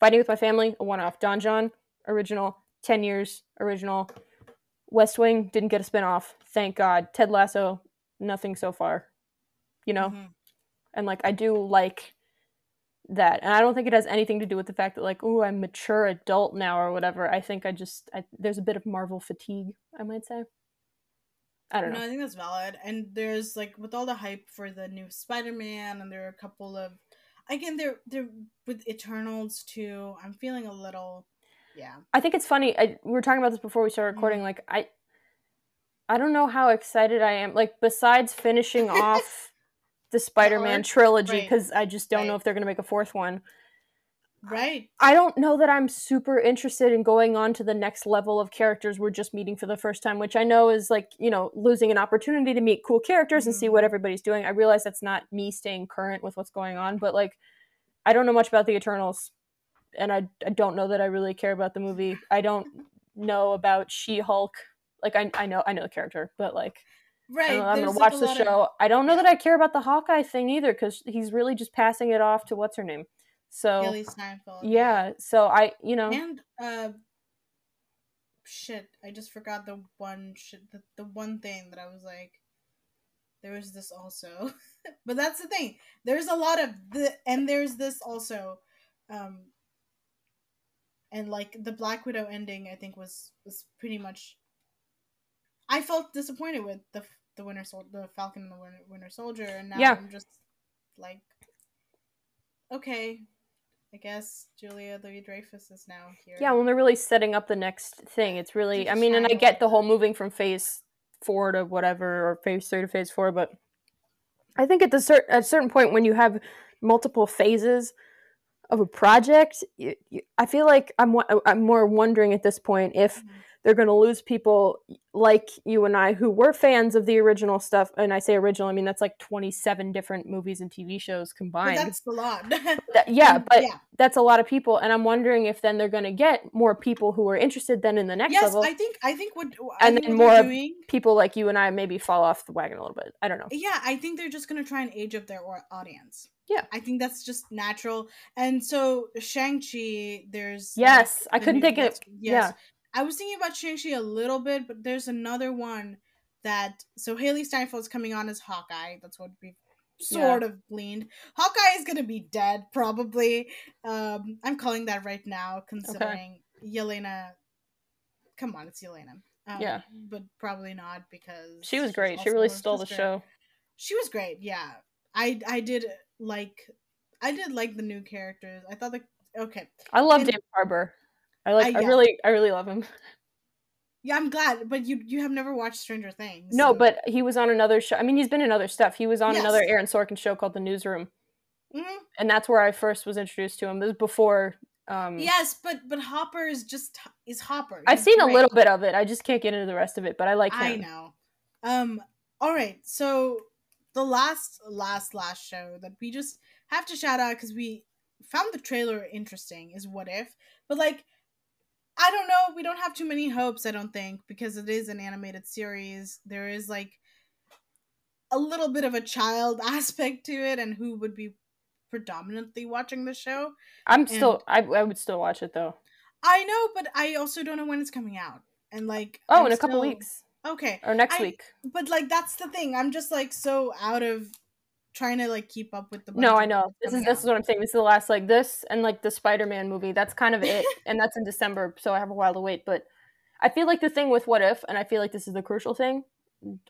Fighting with My Family, a one off. Don Jon, original. Ten Years, original. West Wing didn't get a spin off. Thank God. Ted Lasso, nothing so far. You know, Mhm. and like I do like that, and I don't think it has anything to do with the fact that like, oh, I'm mature adult now or whatever. I think I just I, there's a bit of Marvel fatigue, I might say. I don't No, know. I think that's valid. And there's like with all the hype for the new Spider-Man, and there are a couple of, again, they're they're with Eternals too. I'm feeling a little, yeah. I think it's funny. I, we were talking about this before we started recording. Mm-hmm. Like I, I don't know how excited I am. Like besides finishing off the Spider-Man trilogy, Right. because I just don't know if they're gonna make a fourth one. Right. I don't know that I'm super interested in going on to the next level of characters we're just meeting for the first time, which I know is like, you know, losing an opportunity to meet cool characters and see what mm-hmm. everybody's doing. I realize that's not me staying current with what's going on, but like, I don't know much about the Eternals, and I, I don't know that I really care about the movie. I don't know about She Hulk. Like, I, I know I know the character, but like, Right. I don't know, I'm gonna watch like, the lot of- show. I don't know that I care about the Hawkeye thing either because he's really just passing it off to what's her name. So Hailee Steinfeld. yeah, so I, you know, And uh, shit, I just forgot the one shit, the, the one thing that I was like, there was this also, but that's the thing. There's a lot of the, and there's this also, um, and like the Black Widow ending, I think was was pretty much. I felt disappointed with the the Winter Sol- the Falcon and the Winter, Winter Soldier, and now Yeah. I'm just like, okay, I guess Julia Louis Dreyfus is now here. Yeah, when they're really setting up the next thing, it's really. I mean, and I get the whole moving from phase four to whatever, or phase three to phase four, but I think at the cer- at a certain point when you have multiple phases of a project, you, you, I feel like I'm I'm more wondering at this point if Mhm. They're going to lose people like you and I who were fans of the original stuff. And I say original, I mean that's like 27 different movies and TV shows combined. that's a lot. That- yeah, but yeah. that's a lot of people, and I'm wondering if then they're going to get more people who are interested then in the next one. yes, level. I think I think what I And think then more- doing. people like you and I maybe fall off the wagon a little bit. I don't know. Yeah, I think they're just gonna try and age up their audience. Yeah. I think that's just natural. And so Shang-Chi, there's like, Yes, I couldn't think of yes, yeah. I was thinking about Shang-Chi a little bit, but there's another one that so Hailee Steinfeld's coming on as Hawkeye. That's what we sort of gleaned. Hawkeye is gonna be dead, probably. Um, I'm calling that right now, considering Yelena. Come on, it's Yelena. Um, Yeah. but probably not because She was great. She really stole the show. She was great. Yeah, I I did like I did like the new characters. I thought the okay. I love And- David Harbour. I like. I- I really. I really love him. Yeah, I'm glad, but you you have never watched Stranger Things. No, so- but he was on another show. I mean, he's been in other stuff. He was on Yes. another Aaron Sorkin show called The Newsroom, Mhm. and that's where I first was introduced to him. This was before. Um, yes, but but Hopper is just is Hopper. I've He's seen a little bit of it. I just can't get into the rest of it. But I like him. I know. Um. All right. So the last, last, last show that we just have to shout out because we found the trailer interesting is What If, but like, I don't know. We don't have too many hopes. I don't think because it is an animated series. There is like a little bit of a child aspect to it, and who would be predominantly watching the show. I'm still. I, I would still watch it though. I know, but I also don't know when it's coming out. And like, Oh, I'm in a couple weeks Okay, or next I- week. but like that's the thing. I'm just like so out of trying to like keep up with the. No, I know. This is this is what I'm saying. This is the last like this and like the Spider-Man movie. That's kind of it, and that's in December, so I have a while to wait. But I feel like the thing with What If, and I feel like this is the crucial thing,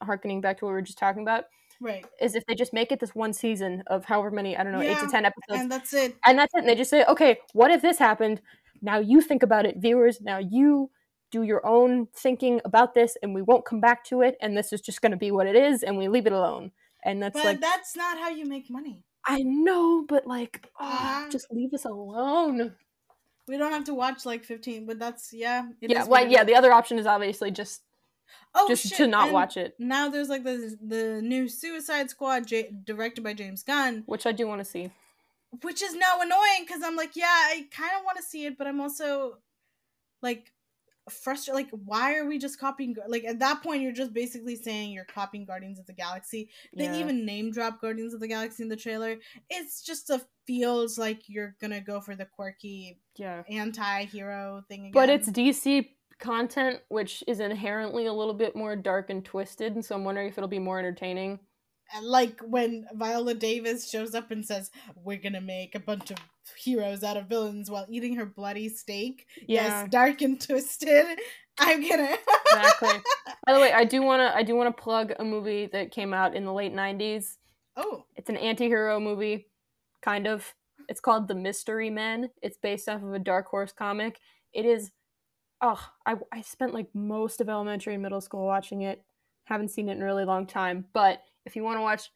harkening back to what we were just talking about, right, is if they just make it this one season of however many I don't know eight to ten episodes, and that's it. and that's it. And they just say, okay, what if this happened? Now you think about it, viewers. Now you do your own thinking about this, and we won't come back to it. And this is just going to be what it is, and we leave it alone. And that's But like, that's not how you make money. I know, but like, oh, just leave us alone. We don't have to watch like 15, but that's yeah. it yeah, well, yeah. The other option is obviously just oh, just shit, to not and watch it, Now there's like the the new Suicide Squad J- directed by James Gunn, which I do want to see. which is now annoying because I'm like, yeah, I kind of want to see it, but I'm also like frustrated. Like, why are we just copying? Like at that point, you're just basically saying you're copying Guardians of the Galaxy. They Yeah. even name drop Guardians of the Galaxy in the trailer. It's just a feels like you're gonna go for the quirky yeah, anti-hero thing again. but it's DC content, which is inherently a little bit more dark and twisted, and so I'm wondering if it'll be more entertaining. And, like when Viola Davis shows up and says, "We're gonna make a bunch of heroes out of villains while eating her bloody steak." Yeah, Yes, dark and twisted. I'm gonna. exactly. By the way, I do wanna I do wanna plug a movie that came out in the late '90s. oh, It's an anti-hero movie, kind of. It's called The Mystery Men. It's based off of a Dark Horse comic. It is oh, I I spent like most of elementary and middle school watching it. Haven't seen it in a really long time, but if you want to watch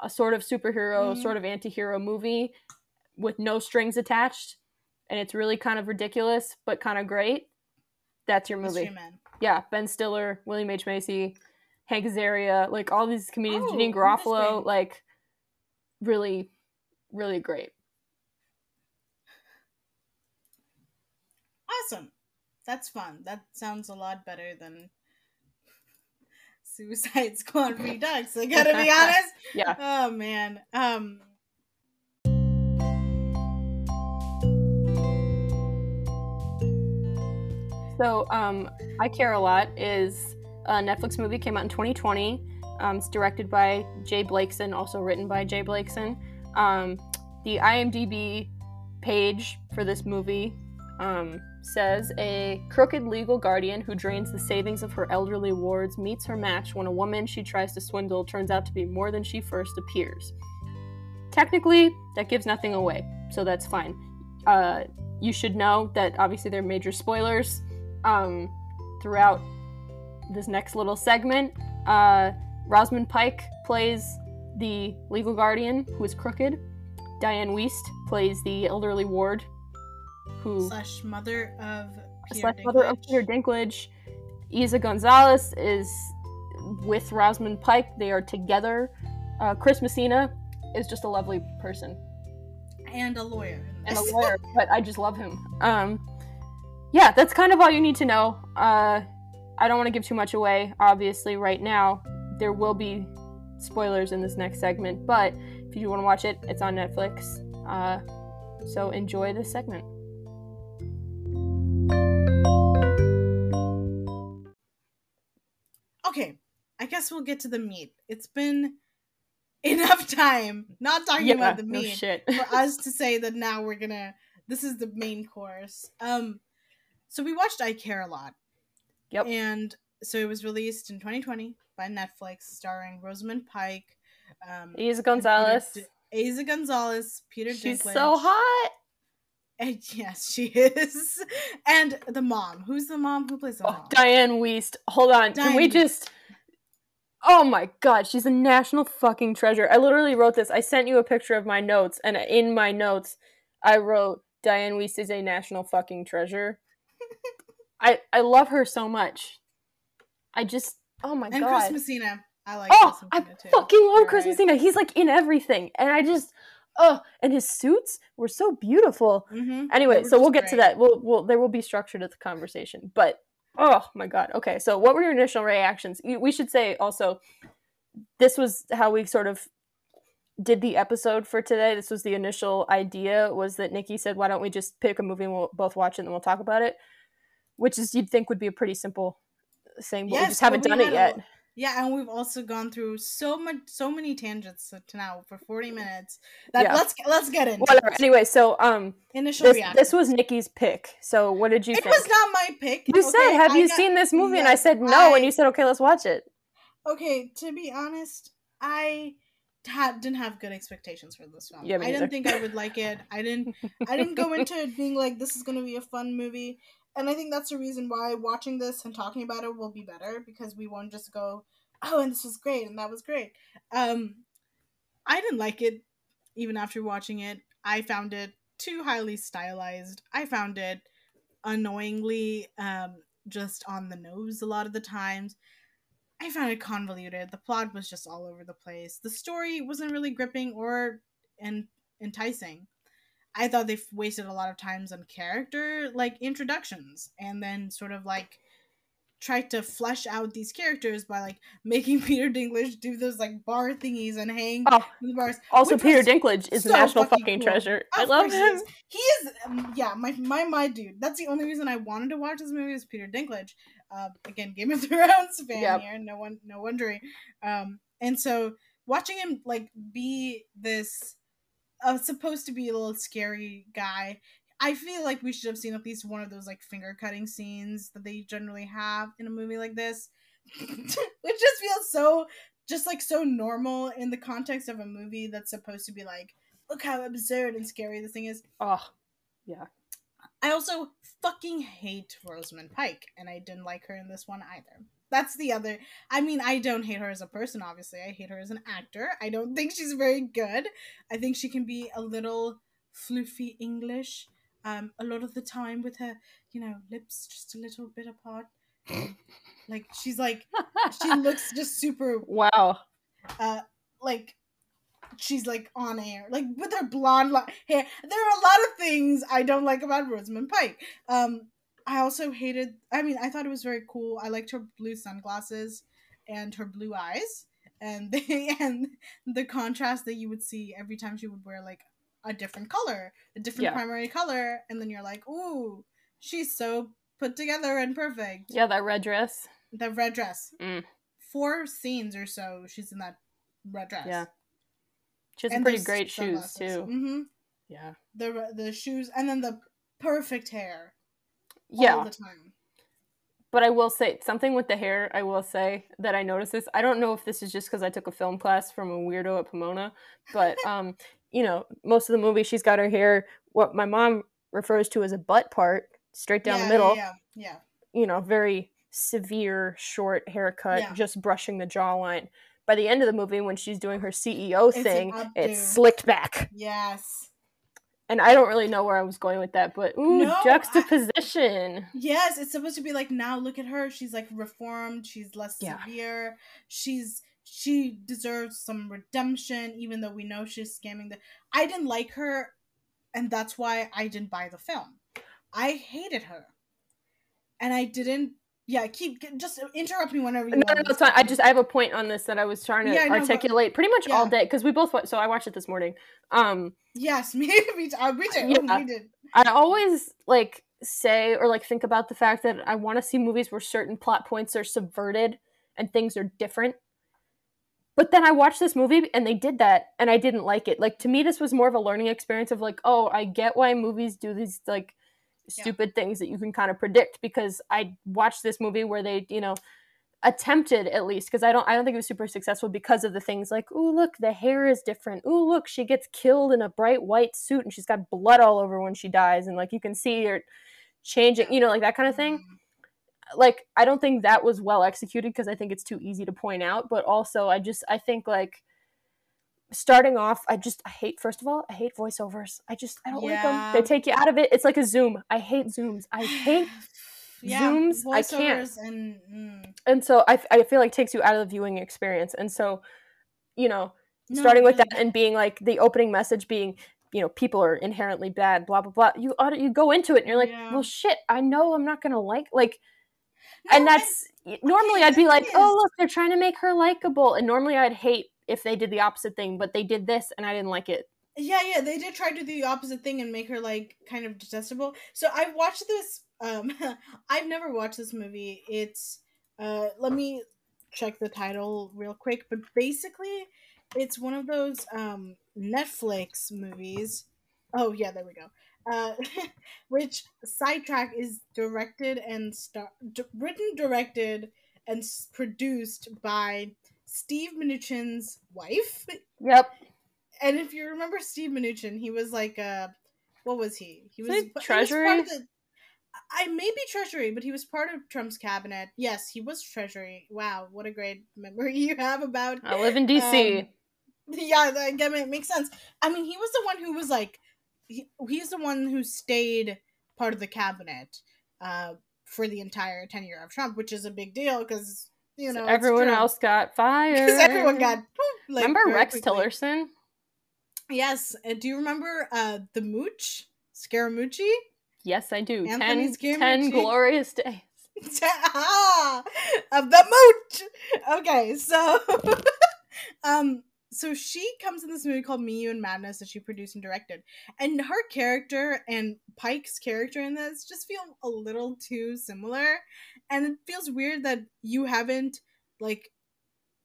a sort of superhero, Mhm. sort of anti-hero movie with no strings attached and it's really kind of ridiculous but kind of great, that's your movie. Yeah, Ben Stiller, William H. Macy, Hank Azaria, like all these comedians, Oh, Janeane Garofalo, like really, really great. Awesome. That's fun. That sounds a lot better than Suicide Squad Redux. I gotta be honest. Yeah. Oh man. Um. So, um, I Care a Lot is a Netflix movie, came out in 2020. Um, it's directed by J Blakeson, also written by J Blakeson. Um, the IMDb page for this movie um, says a crooked legal guardian who drains the savings of her elderly wards meets her match when a woman she tries to swindle turns out to be more than she first appears. Technically, that gives nothing away, so that's fine. Uh, you should know that obviously there are major spoilers um, throughout this next little segment. Uh, Rosamund Pike plays the legal guardian who is crooked. Dianne Wiest plays the elderly ward who Slash mother of. Peter slash mother of Dinklage. Peter Dinklage. Eiza Gonzalez is with Rosamund Pike. They are together. Uh, Chris Messina is just a lovely person and a lawyer. and a lawyer, but I just love him. Um, yeah, that's kind of all you need to know. Uh, I don't want to give too much away, obviously, right now. There will be spoilers in this next segment, but if you want to watch it, it's on Netflix. Uh, so enjoy this segment. Okay, I guess we'll get to the meat. It's been enough time not talking Yeah, about the no meat shit. for us to say that now we're gonna. This is the main course. Um, so we watched I Care a Lot. Yep. And so it was released in 2020 by Netflix, starring Rosamund Pike, um, Eiza Gonzalez. Peter Eiza Gonzalez, Peter She's Dinklage. so hot. And yes, she is. And the mom. Who's the mom? Who plays the Oh, mom? Dianne Wiest. Hold on. Can we just. Oh my god, she's a national fucking treasure. I literally wrote this. I sent you a picture of my notes, and in my notes, I wrote Dianne Wiest is a national fucking treasure. I I love her so much. I just oh my and god. Chris Messina. I like oh, Chris I Messina too. fucking love You're Chris right. Messina. He's like in everything, and I just oh, and his suits were so beautiful. Mhm. Anyway, so we'll get to that. We'll, we'll there will be structure to the conversation, but oh my god. Okay, so what were your initial reactions? We should say also, this was how we sort of did the episode for today. This was the initial idea. Was that Nikki said, "Why don't we just pick a movie and we'll both watch it and then we'll talk about it?" Which is you'd think would be a pretty simple thing, but we just haven't done it had a- yet. Yeah, and we've also gone through so much, so many tangents to now for forty minutes. That Yeah. let's let's get into Whatever. it. Anyway, so um, initial this reaction. this was Nikki's pick. So what did you It think? was not my pick. you said, "Have I you got- seen this movie?" and I said no, I- and you said, "Okay, let's watch it." Okay, to be honest, I had didn't have good expectations for this film. Yeah, I didn't think I would like it. I didn't I didn't go into it being like this is going to be a fun movie. And I think that's the reason why watching this and talking about it will be better because we won't just go, "Oh, and this was great and that was great." Um I didn't like it even after watching it. I found it too highly stylized. I found it annoyingly um just on the nose a lot of the times. I found it convoluted. The plot was just all over the place. The story wasn't really gripping or en- enticing. I thought they wasted a lot of times on character like introductions and then sort of like tried to flesh out these characters by like making Peter Dinklage do those like bar thingies and hang Oh, in the bars. also Peter Dinklage is a national fucking fucking cool. treasure. I love him. He is, um, yeah, my my my dude. That's the only reason I wanted to watch this movie is Peter Dinklage. Uh, again, Game of Thrones fan Yep. here. No one, no wondering. Um, and so watching him like be this uh, supposed to be a little scary guy. I feel like we should have seen at least one of those like finger cutting scenes that they generally have in a movie like this. Which just feels so just like so normal in the context of a movie that's supposed to be like, look how absurd and scary this thing is. Oh, yeah. I also fucking hate Rosamund Pike, and I didn't like her in this one either. That's the other. I mean, I don't hate her as a person, obviously. I hate her as an actor. I don't think she's very good. I think she can be a little floofy English, um, a lot of the time with her, you know, lips just a little bit apart. like she's like she looks just super wow. uh like she's like on air like with her blonde hair there are a lot of things i don't like about rosamund pike um i also hated i mean i thought it was very cool i liked her blue sunglasses and her blue eyes and they and the contrast that you would see every time she would wear like a different color a different Yeah. primary color and then you're like ooh she's so put together and perfect Yeah, that red dress. the red dress Mm. four scenes or so she's in that red dress Yeah. She has pretty great shoes sunglasses. too. hmm Yeah. The the shoes and then the perfect hair. Yeah. all the time. But I will say something with the hair. I will say that I noticed this. I don't know if this is just because I took a film class from a weirdo at Pomona, but um, you know, most of the movie she's got her hair what my mom refers to as a butt part, straight down yeah, the middle. Yeah, yeah. You know, very severe short haircut, Yeah. just brushing the jawline. By the end of the movie, when she's doing her CEO It's thing, it's slicked back. Yes. And I don't really know where I was going with that, but ooh, No, I- juxtaposition. Yes, it's supposed to be like now look at her. She's like reformed. She's less Yeah. severe. She's she deserves some redemption, even though we know she's scamming the. I didn't like her, and that's why I didn't buy the film. I hated her, and I didn't yeah, keep just interrupt me whenever you No, want. no, no, it's fine. I just I have a point on this that I was trying to Yeah, no, but- articulate pretty much all day because we both so I watched it this morning. Um, Yes, me, me too. Uh, we did. Yeah. We did. I always like say or like think about the fact that I want to see movies where certain plot points are subverted and things are different. But then I watched this movie and they did that and I didn't like it. Like to me this was more of a learning experience of like, oh, I get why movies do these like Yeah. stupid things that you can kind of predict because I watched this movie where they, you know, attempted at least because I don't I don't think it was super successful because of the things like, oh look, the hair is different. Oh look, she gets killed in a bright white suit and she's got blood all over when she dies and like you can see her changing, you know, like that kind of thing Mm. like I don't think that was well executed because I think it's too easy to point out. But also, I just I think like starting off, I just I hate first of all I hate voiceovers. I just I don't like them. They take you out of it. It's like a zoom. I hate zooms. I hate Zooms, I can't. And mm. and so I I feel like it takes you out of the viewing experience. And so you know No, starting with yeah. that and being like the opening message being you know people are inherently bad blah blah blah you ought you go into it and you're like Yeah. well shit i know i'm not gonna like like No, and that's normally I'd be like, thing oh look, they're trying to make her likable, and normally I'd hate if they did the opposite thing, but they did this and I didn't like it. Yeah, yeah, they did try to do the opposite thing and make her like kind of detestable. So I watched this. Um, I've never watched this movie. It's uh, let me check the title real quick. But basically, it's one of those um Netflix movies. Oh yeah, there we go. Uh, which sidetrack is directed and star- d- written, directed, and produced by Steve Mnuchin's wife. Yep. And if you remember Steve Mnuchin, he was like uh what was he? He was, he he was Treasury? part of the, I may be Treasury, but he was part of Trump's cabinet. Yes, he was Treasury. Wow, what a great memory you have about I live in DC. Um, yeah, that that makes sense. I mean, he was the one who was like, he, he's the one who stayed part of the cabinet uh, for the entire tenure of Trump, which is a big deal because you know So everyone else got fired. because everyone got like, Remember Rex quickly. Tillerson? Yes. Uh, do you remember uh, the Mooch Scaramucci? Yes, I do. Anthony Ten, ten glorious days. ah, of the mooch. Okay, so um so she comes in this movie called Me You and Madness that she produced and directed. And her character and Pike's character in this just feel a little too similar. And it feels weird that you haven't like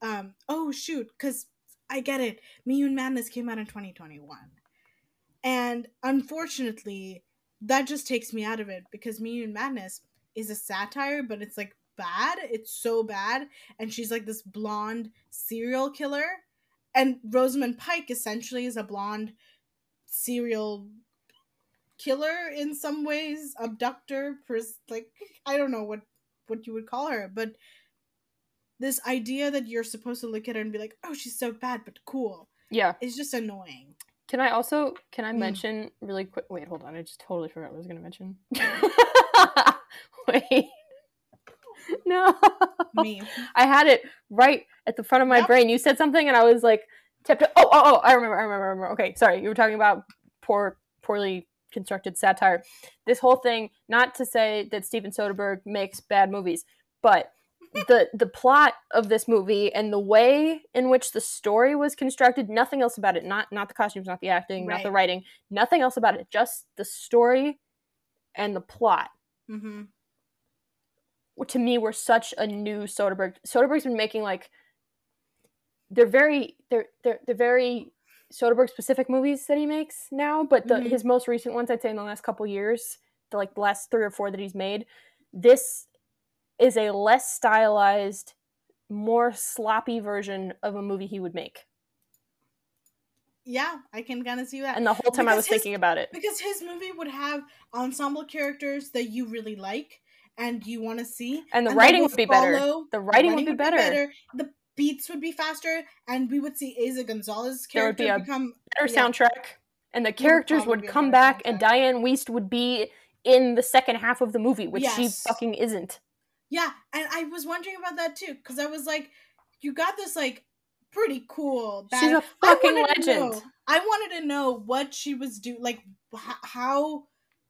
um oh shoot, cuz I get it. Me You and Madness came out in 2021. And unfortunately, that just takes me out of it because Me You and Madness is a satire, but it's like bad. It's so bad. And she's like this blonde serial killer. And Rosamund Pike essentially is a blonde serial killer in some ways, abductor, pers- like I don't know what what you would call her, but this idea that you're supposed to look at her and be like, "Oh, she's so bad but cool," Yeah. is just annoying. Can I also can I Mm. mention really quick? Wait, hold on. I just totally forgot what I was going to mention. wait. No. Me. I had it right at the front of my Yep. brain. You said something, and I was like, "Tipped." Oh, oh, oh! I remember. I remember. I remember. Okay, sorry. You were talking about poor, poorly constructed satire. This whole thing. Not to say that Steven Soderbergh makes bad movies, but the the plot of this movie and the way in which the story was constructed. Nothing else about it. Not not the costumes, not the acting, not the writing. Nothing else about it. Just the story and the plot Mm-hmm. To me were such a new Soderbergh. Soderbergh's been making like they're very they're they're they're very Soderbergh specific movies that he makes now, but the Mhm. his most recent ones I'd say in the last couple years, the like the last three or four that he's made, this is a less stylized, more sloppy version of a movie he would make. Yeah, I can kind of see that. And the whole time I was his- thinking about it. because his movie would have ensemble characters that you really like and you want to see And the that writing would be better. follow- The writing would be better. the beats would be faster and we would see Eiza Gonzalez's There would character be a become Better yeah. soundtrack. And the characters probably would come better back and. Dianne Wiest would be in the second half of the movie, which she fucking isn't. yeah and i was wondering about that too because i was like you got this like pretty cool bad- She's a I fucking to legend. know- i wanted to know what she was doing like h- how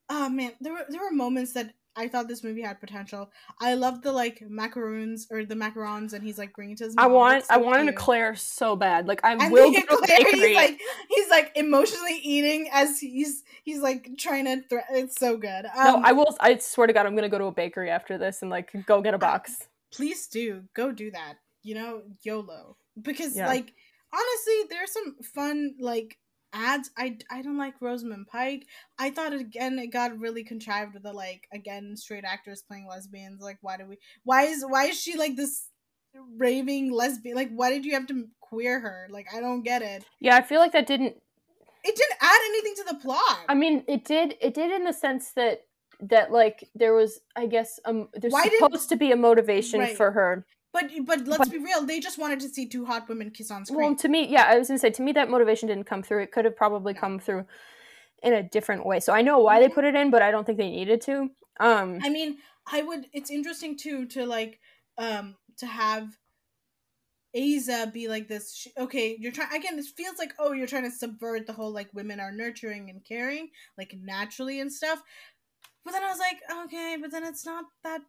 oh man there were there were moments that I thought this movie had potential. I love the like macaroons or the macarons, and he's like bringing to his. I want It's I so want an eclair so bad. Like I And will go eclair, he's like he's like emotionally eating as he's he's like trying to. Thre- it's so good. no, Um, I will. I swear to God, I'm gonna go to a bakery after this and like go get a box. please do go do that. You know, YOLO. Because Yeah. like honestly, there's some fun like ads. I I don't like Rosamund Pike. I thought again it got really contrived with the like again straight actors playing lesbians. Like why do we? Why is why is she like this raving lesbian? Like why did you have to queer her? Like I don't get it. Yeah, I feel like that didn't. It didn't add anything to the plot. I mean, it did. It did in the sense that that like there was, I guess, um, there's Why did- supposed to be a motivation Right. for her. But but let's but- be real. They just wanted to see two hot women kiss on screen. Well, to me, yeah, I was gonna say to me that motivation didn't come through. It could have probably No. come through in a different way. So I know why they Mhm. put it in, but I don't think they needed to. Um, I mean, I would. It's interesting too to like, um, to have Eiza be like this. She, okay, you're trying again. It feels like oh, you're trying to subvert the whole like women are nurturing and caring like naturally and stuff. But then I was like, okay, but then it's not that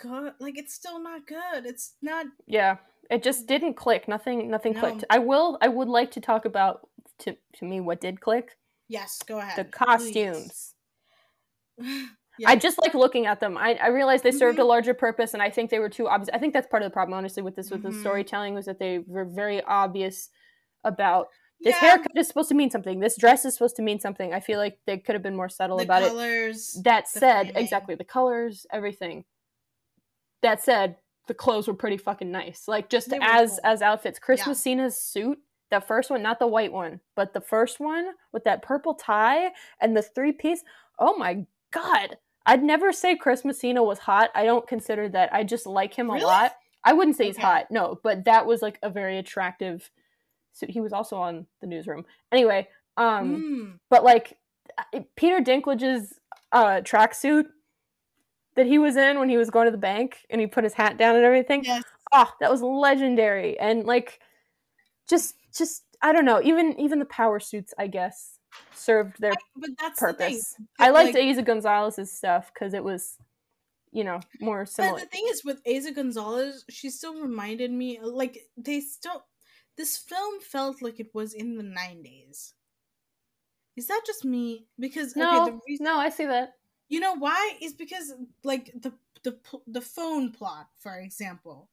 good. Like it's still not good. It's not. yeah, it just didn't click. Nothing, nothing No. clicked. I will. I would like to talk about to to me what did click. Yes, go ahead. The costumes. Yeah. I just like looking at them. I, I realized they served a Mhm. larger purpose, and I think they were too obvious. I think that's part of the problem, honestly, with this with the Mhm. storytelling was that they were very obvious about this Yeah, haircut is supposed to mean something. This dress is supposed to mean something. I feel like they could have been more subtle the about it. colors. That said, framing. exactly the colors, everything. That said, the clothes were pretty fucking nice. Like just They as cool. as outfits. Chris Yeah. Messina's suit, that first one, not the white one, but the first one with that purple tie and the three piece. Oh my god. I'd never say Chris Messina was hot. I don't consider that. I just like him a lot. I wouldn't say he's hot, no, but that was like a very attractive suit. He was also on the newsroom. Anyway, um Mm. but like Peter Dinklage's uh tracksuit that he was in when he was going to the bank and he put his hat down and everything. Yes. Oh, that was legendary. And like just just I don't know, even even the power suits, I guess, served their But that's the purpose. I liked like- Eiza Gonzalez's stuff because it was, you know, more similar. But the thing is, with Eiza Gonzalez, she still reminded me like they still. This film felt like it was in the nineties. Is that just me? Because no, okay, the reason no, I see that. You know why is because like the the the phone plot, for example.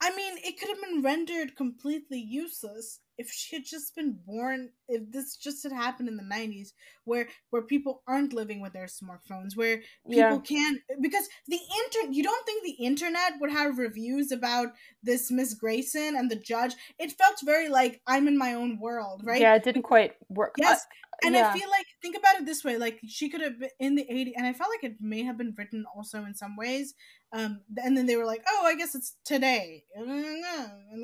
I mean, it could have been rendered completely useless if she had just been born. If this just had happened in the '90s, where where people aren't living with their smartphones, where people Yeah. can because the internet. You don't think the internet would have reviews about this Miss Grayson and the judge? It felt very like I'm in my own world, right? Yeah, it didn't quite work. Yes, Uh, and yeah. I feel like think about it this way: like she could have been in the '80s, and I felt like it may have been written also in some ways. Um, and then they were like, "Oh, I guess it's today," and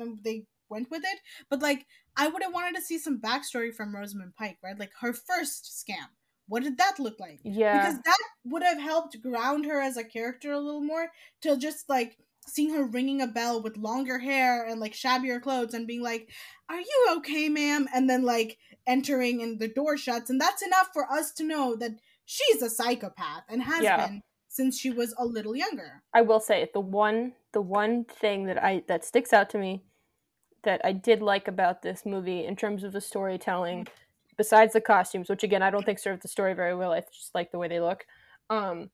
then they went with it. But like, I would have wanted to see some backstory from Rosamund Pike, right? Like her first scam. What did that look like? yeah. Because that would have helped ground her as a character a little more. To just like seeing her ringing a bell with longer hair and like shabbier clothes and being like, "Are you okay, ma'am?" and then like entering and the door shuts and that's enough for us to know that she's a psychopath and has Yeah. been since she was a little younger. I will say the one the one thing that I that sticks out to me that I did like about this movie in terms of the storytelling, besides the costumes, which again I don't think served the story very well. I just like the way they look. Um,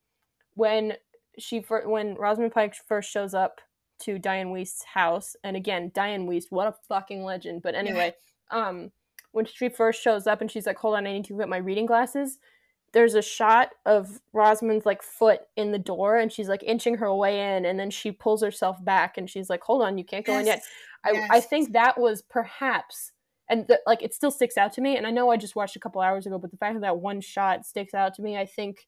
when she fir- when Rosamund Pike first shows up to Dianne Wiest's house, and again Dianne Wiest, what a fucking legend. But anyway, um, when she first shows up and she's like, "Hold on, I need to get my reading glasses." There's a shot of Rosamund's like foot in the door and she's like inching her way in and then she pulls herself back and she's like hold on you can't go in yet Yes, I, I think that was perhaps and the, like it still sticks out to me and I know I just watched a couple hours ago but the fact that that one shot sticks out to me I think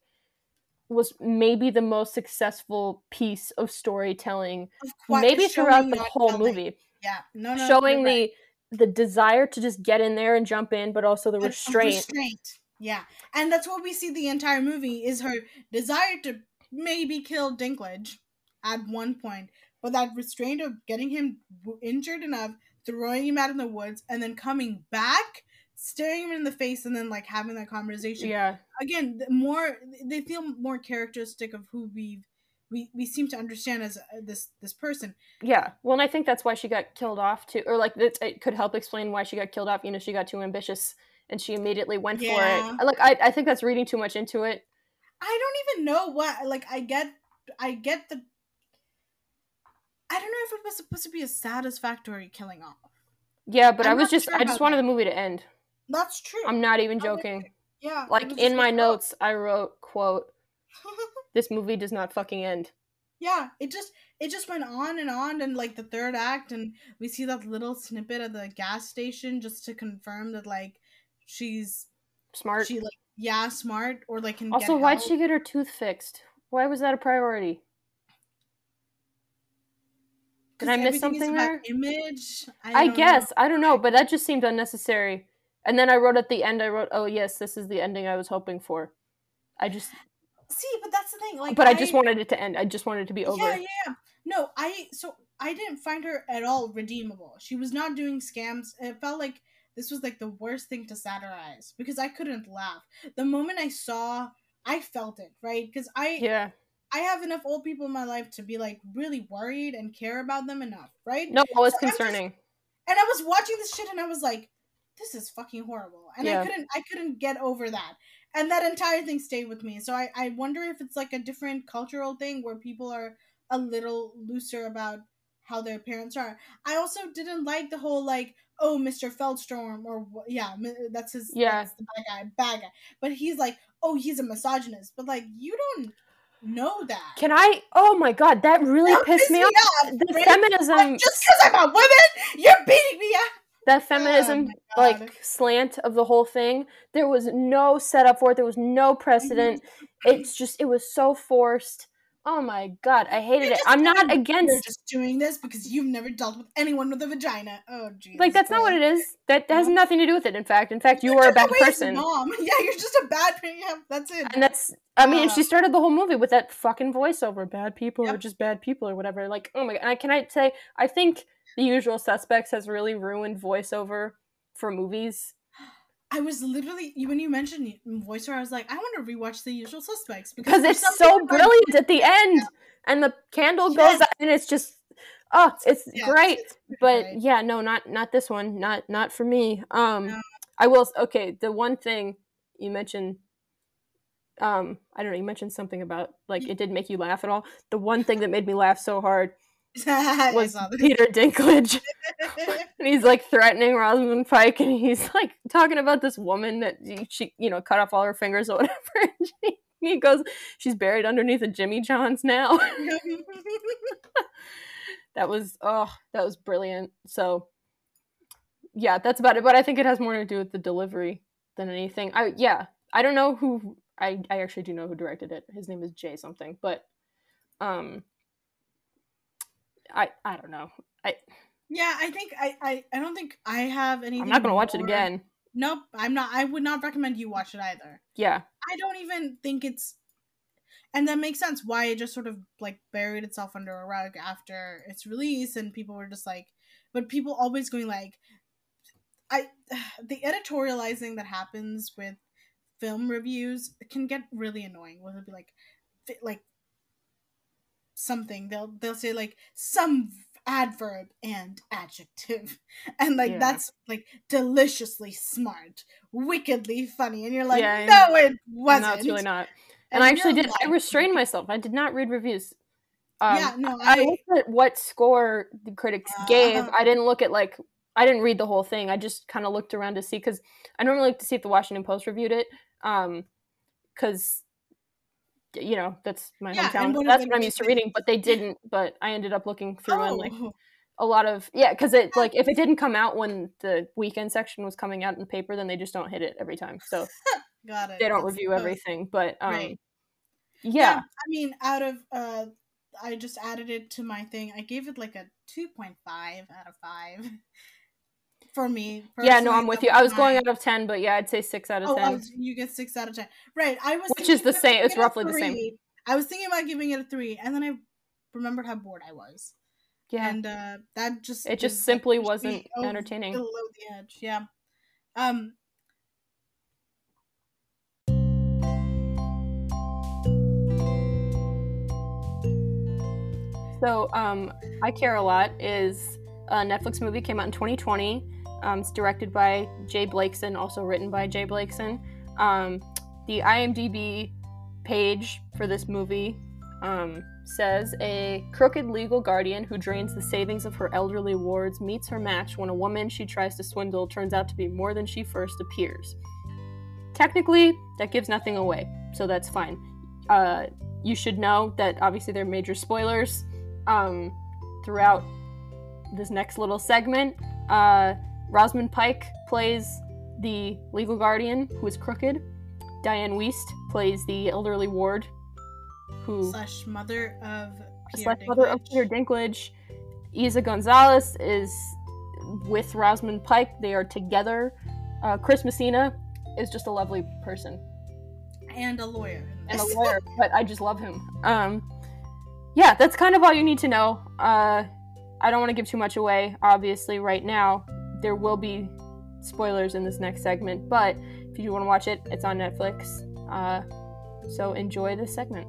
was maybe the most successful piece of storytelling Of maybe throughout the whole telling. movie Yeah, no, no, showing right. the the desire to just get in there and jump in but also the restraint restraint. Yeah, and that's what we see the entire movie is her desire to maybe kill Dinklage at one point, but that restraint of getting him injured enough, throwing him out in the woods, and then coming back, staring him in the face, and then like having that conversation. yeah again more they feel more characteristic of who we've we, we seem to understand as uh, this this person Yeah. Well, and I think that's why she got killed off too, or like it, it could help explain why she got killed off. You know, she got too ambitious and she immediately went Yeah. for it. Like, I, I think that's reading too much into it. I don't even know what like I get I get the I don't know if it was supposed to be a satisfactory killing off. Yeah, but I'm I was just, sure I just wanted that. the movie to end. That's true. I'm not even joking. yeah. Like in my notes, I wrote, "quote This movie does not fucking end." yeah, it just it just went on and on and like the third act and we see that little snippet of the gas station just to confirm that like she's Smart. she like yeah smart or like can also, why'd she get her tooth fixed? Why was that a priority? Did I miss something there? Image. I, I, don't know. guess I don't know, but that just seemed unnecessary. And then I wrote at the end, I wrote, "Oh yes, this is the ending I was hoping for." I just, See, but that's the thing. Like, but I, just wanted it to end. I just wanted it to be over. Yeah, yeah. No, I so I didn't find her at all redeemable. She was not doing scams. It felt like this was like the worst thing to satirize because I couldn't laugh. The moment I saw, I felt it, right? Because I yeah. I have enough old people in my life to be like really worried and care about them enough, right? No, it was So I'm just- concerning. And I was watching this shit and I was like, this is fucking horrible. And Yeah. I couldn't I couldn't get over that. And that entire thing stayed with me. So I, I wonder if it's like a different cultural thing where people are a little looser about how their parents are. I also didn't like the whole like, oh, Mr. Feldstorm or yeah, that's his Yeah. that's the bad guy, bad guy. But he's like, oh, he's a misogynist. But like you don't know that. Can I? Oh my god, that really That pissed me off. The feminism, Like, just because I'm a woman, you're beating me up. that feminism, Oh like slant of the whole thing. There was no setup for it. There was no precedent. It's just, it was so forced. Oh my god, I hated it. I'm not doing- You're against. just doing this because you've never dealt with anyone with a vagina. Oh, jeez. Like that's not what it is. That has Yeah. nothing to do with it. In fact, in fact, you You're are a bad person. Mom. Yeah, you're just a bad person. Yeah, that's it. and that's i mean Uh, she started the whole movie with that fucking voiceover bad people are just bad people or whatever like oh my god and I, can i say i think the usual suspects has really ruined voiceover for movies I was literally when you mentioned voiceover, I was like, I want to rewatch The Usual Suspects because it's so brilliant at the end and the candle goes Yes. out and it's just oh it's Yeah, great it's but great. yeah no not not this one not not for me um No. i will okay the one thing you mentioned um i don't know you mentioned something about like it didn't make you laugh at all the one thing that made me laugh so hard was. Peter Dinklage. and he's like threatening Rosamund Pike, and he's like talking about this woman that she, you know, cut off all her fingers or whatever. And she, he goes, she's buried underneath a Jimmy John's now. that was, oh, that was brilliant. So, yeah, that's about it. But I think it has more to do with the delivery than anything. I, yeah, I don't know who. I, I actually do know who directed it. His name is Jay something, but, um, I, I don't know. I, yeah, I think I, I I don't think I have anything. I'm not gonna watch it again. Nope, I'm not. I would not recommend you watch it either. Yeah, I don't even think it's and that makes sense why it just sort of like buried itself under a rug after its release and people were just like but people always going like I the editorializing that happens with film reviews can get really annoying where they'll be like like something they'll they'll say like some adverb and adjective and like Yeah. that's like deliciously smart wickedly funny and you're like Yeah, no it wasn't no, it's really not. And, I actually did. I restrained myself. I did not read reviews. Um, yeah no I i, looked at what score the critics gave. Uh-huh. I didn't look at like I didn't read the whole thing. I just kind of looked around to see because I normally like to see if the Washington Post reviewed it. Um, because you know that's my Yeah, hometown. That's what I'm used to reading. But they didn't. But I ended up looking through and like oh, a lot of yeah because it like if it didn't come out when the weekend section was coming out in the paper then they just don't hit it every time so got it they don't That's- review uh, everything but um right. yeah i mean out of uh i just added it to my thing i gave it like a 2.5 out of 5 for me. Yeah, no, I'm with you. I was going out of ten, but yeah, I'd say six out of oh, ten. Was, you get six out of ten, right? I was, which is the same. It's roughly the same. I was thinking about giving it a three, and then I remembered how bored I was. Yeah, and uh, that just it just simply like, wasn't oh, entertaining. Below the edge, yeah. Um, So, um, I Care a Lot is a Netflix movie came out in 2020. Um, it's directed by J Blakeson, also written by J Blakeson. Um, the IMDb page for this movie um, says a crooked legal guardian who drains the savings of her elderly wards meets her match when a woman she tries to swindle turns out to be more than she first appears. Technically, that gives nothing away, so that's fine. Uh, you should know that obviously there are major spoilers um, throughout this next little segment. Uh, Rosamund Pike plays the legal guardian who is crooked. Dianne Wiest plays the elderly ward who slash mother of Peter slash mother of Peter Dinklage. Eiza Gonzalez is with Rosamund Pike. They are together. Uh, Chris Messina is just a lovely person and a lawyer. and a lawyer, but I just love him. Um, yeah, that's kind of all you need to know. Uh, I don't want to give too much away, obviously, right now. There will be spoilers in this next segment, but if you do want to watch it, it's on Netflix. Uh, so enjoy this segment.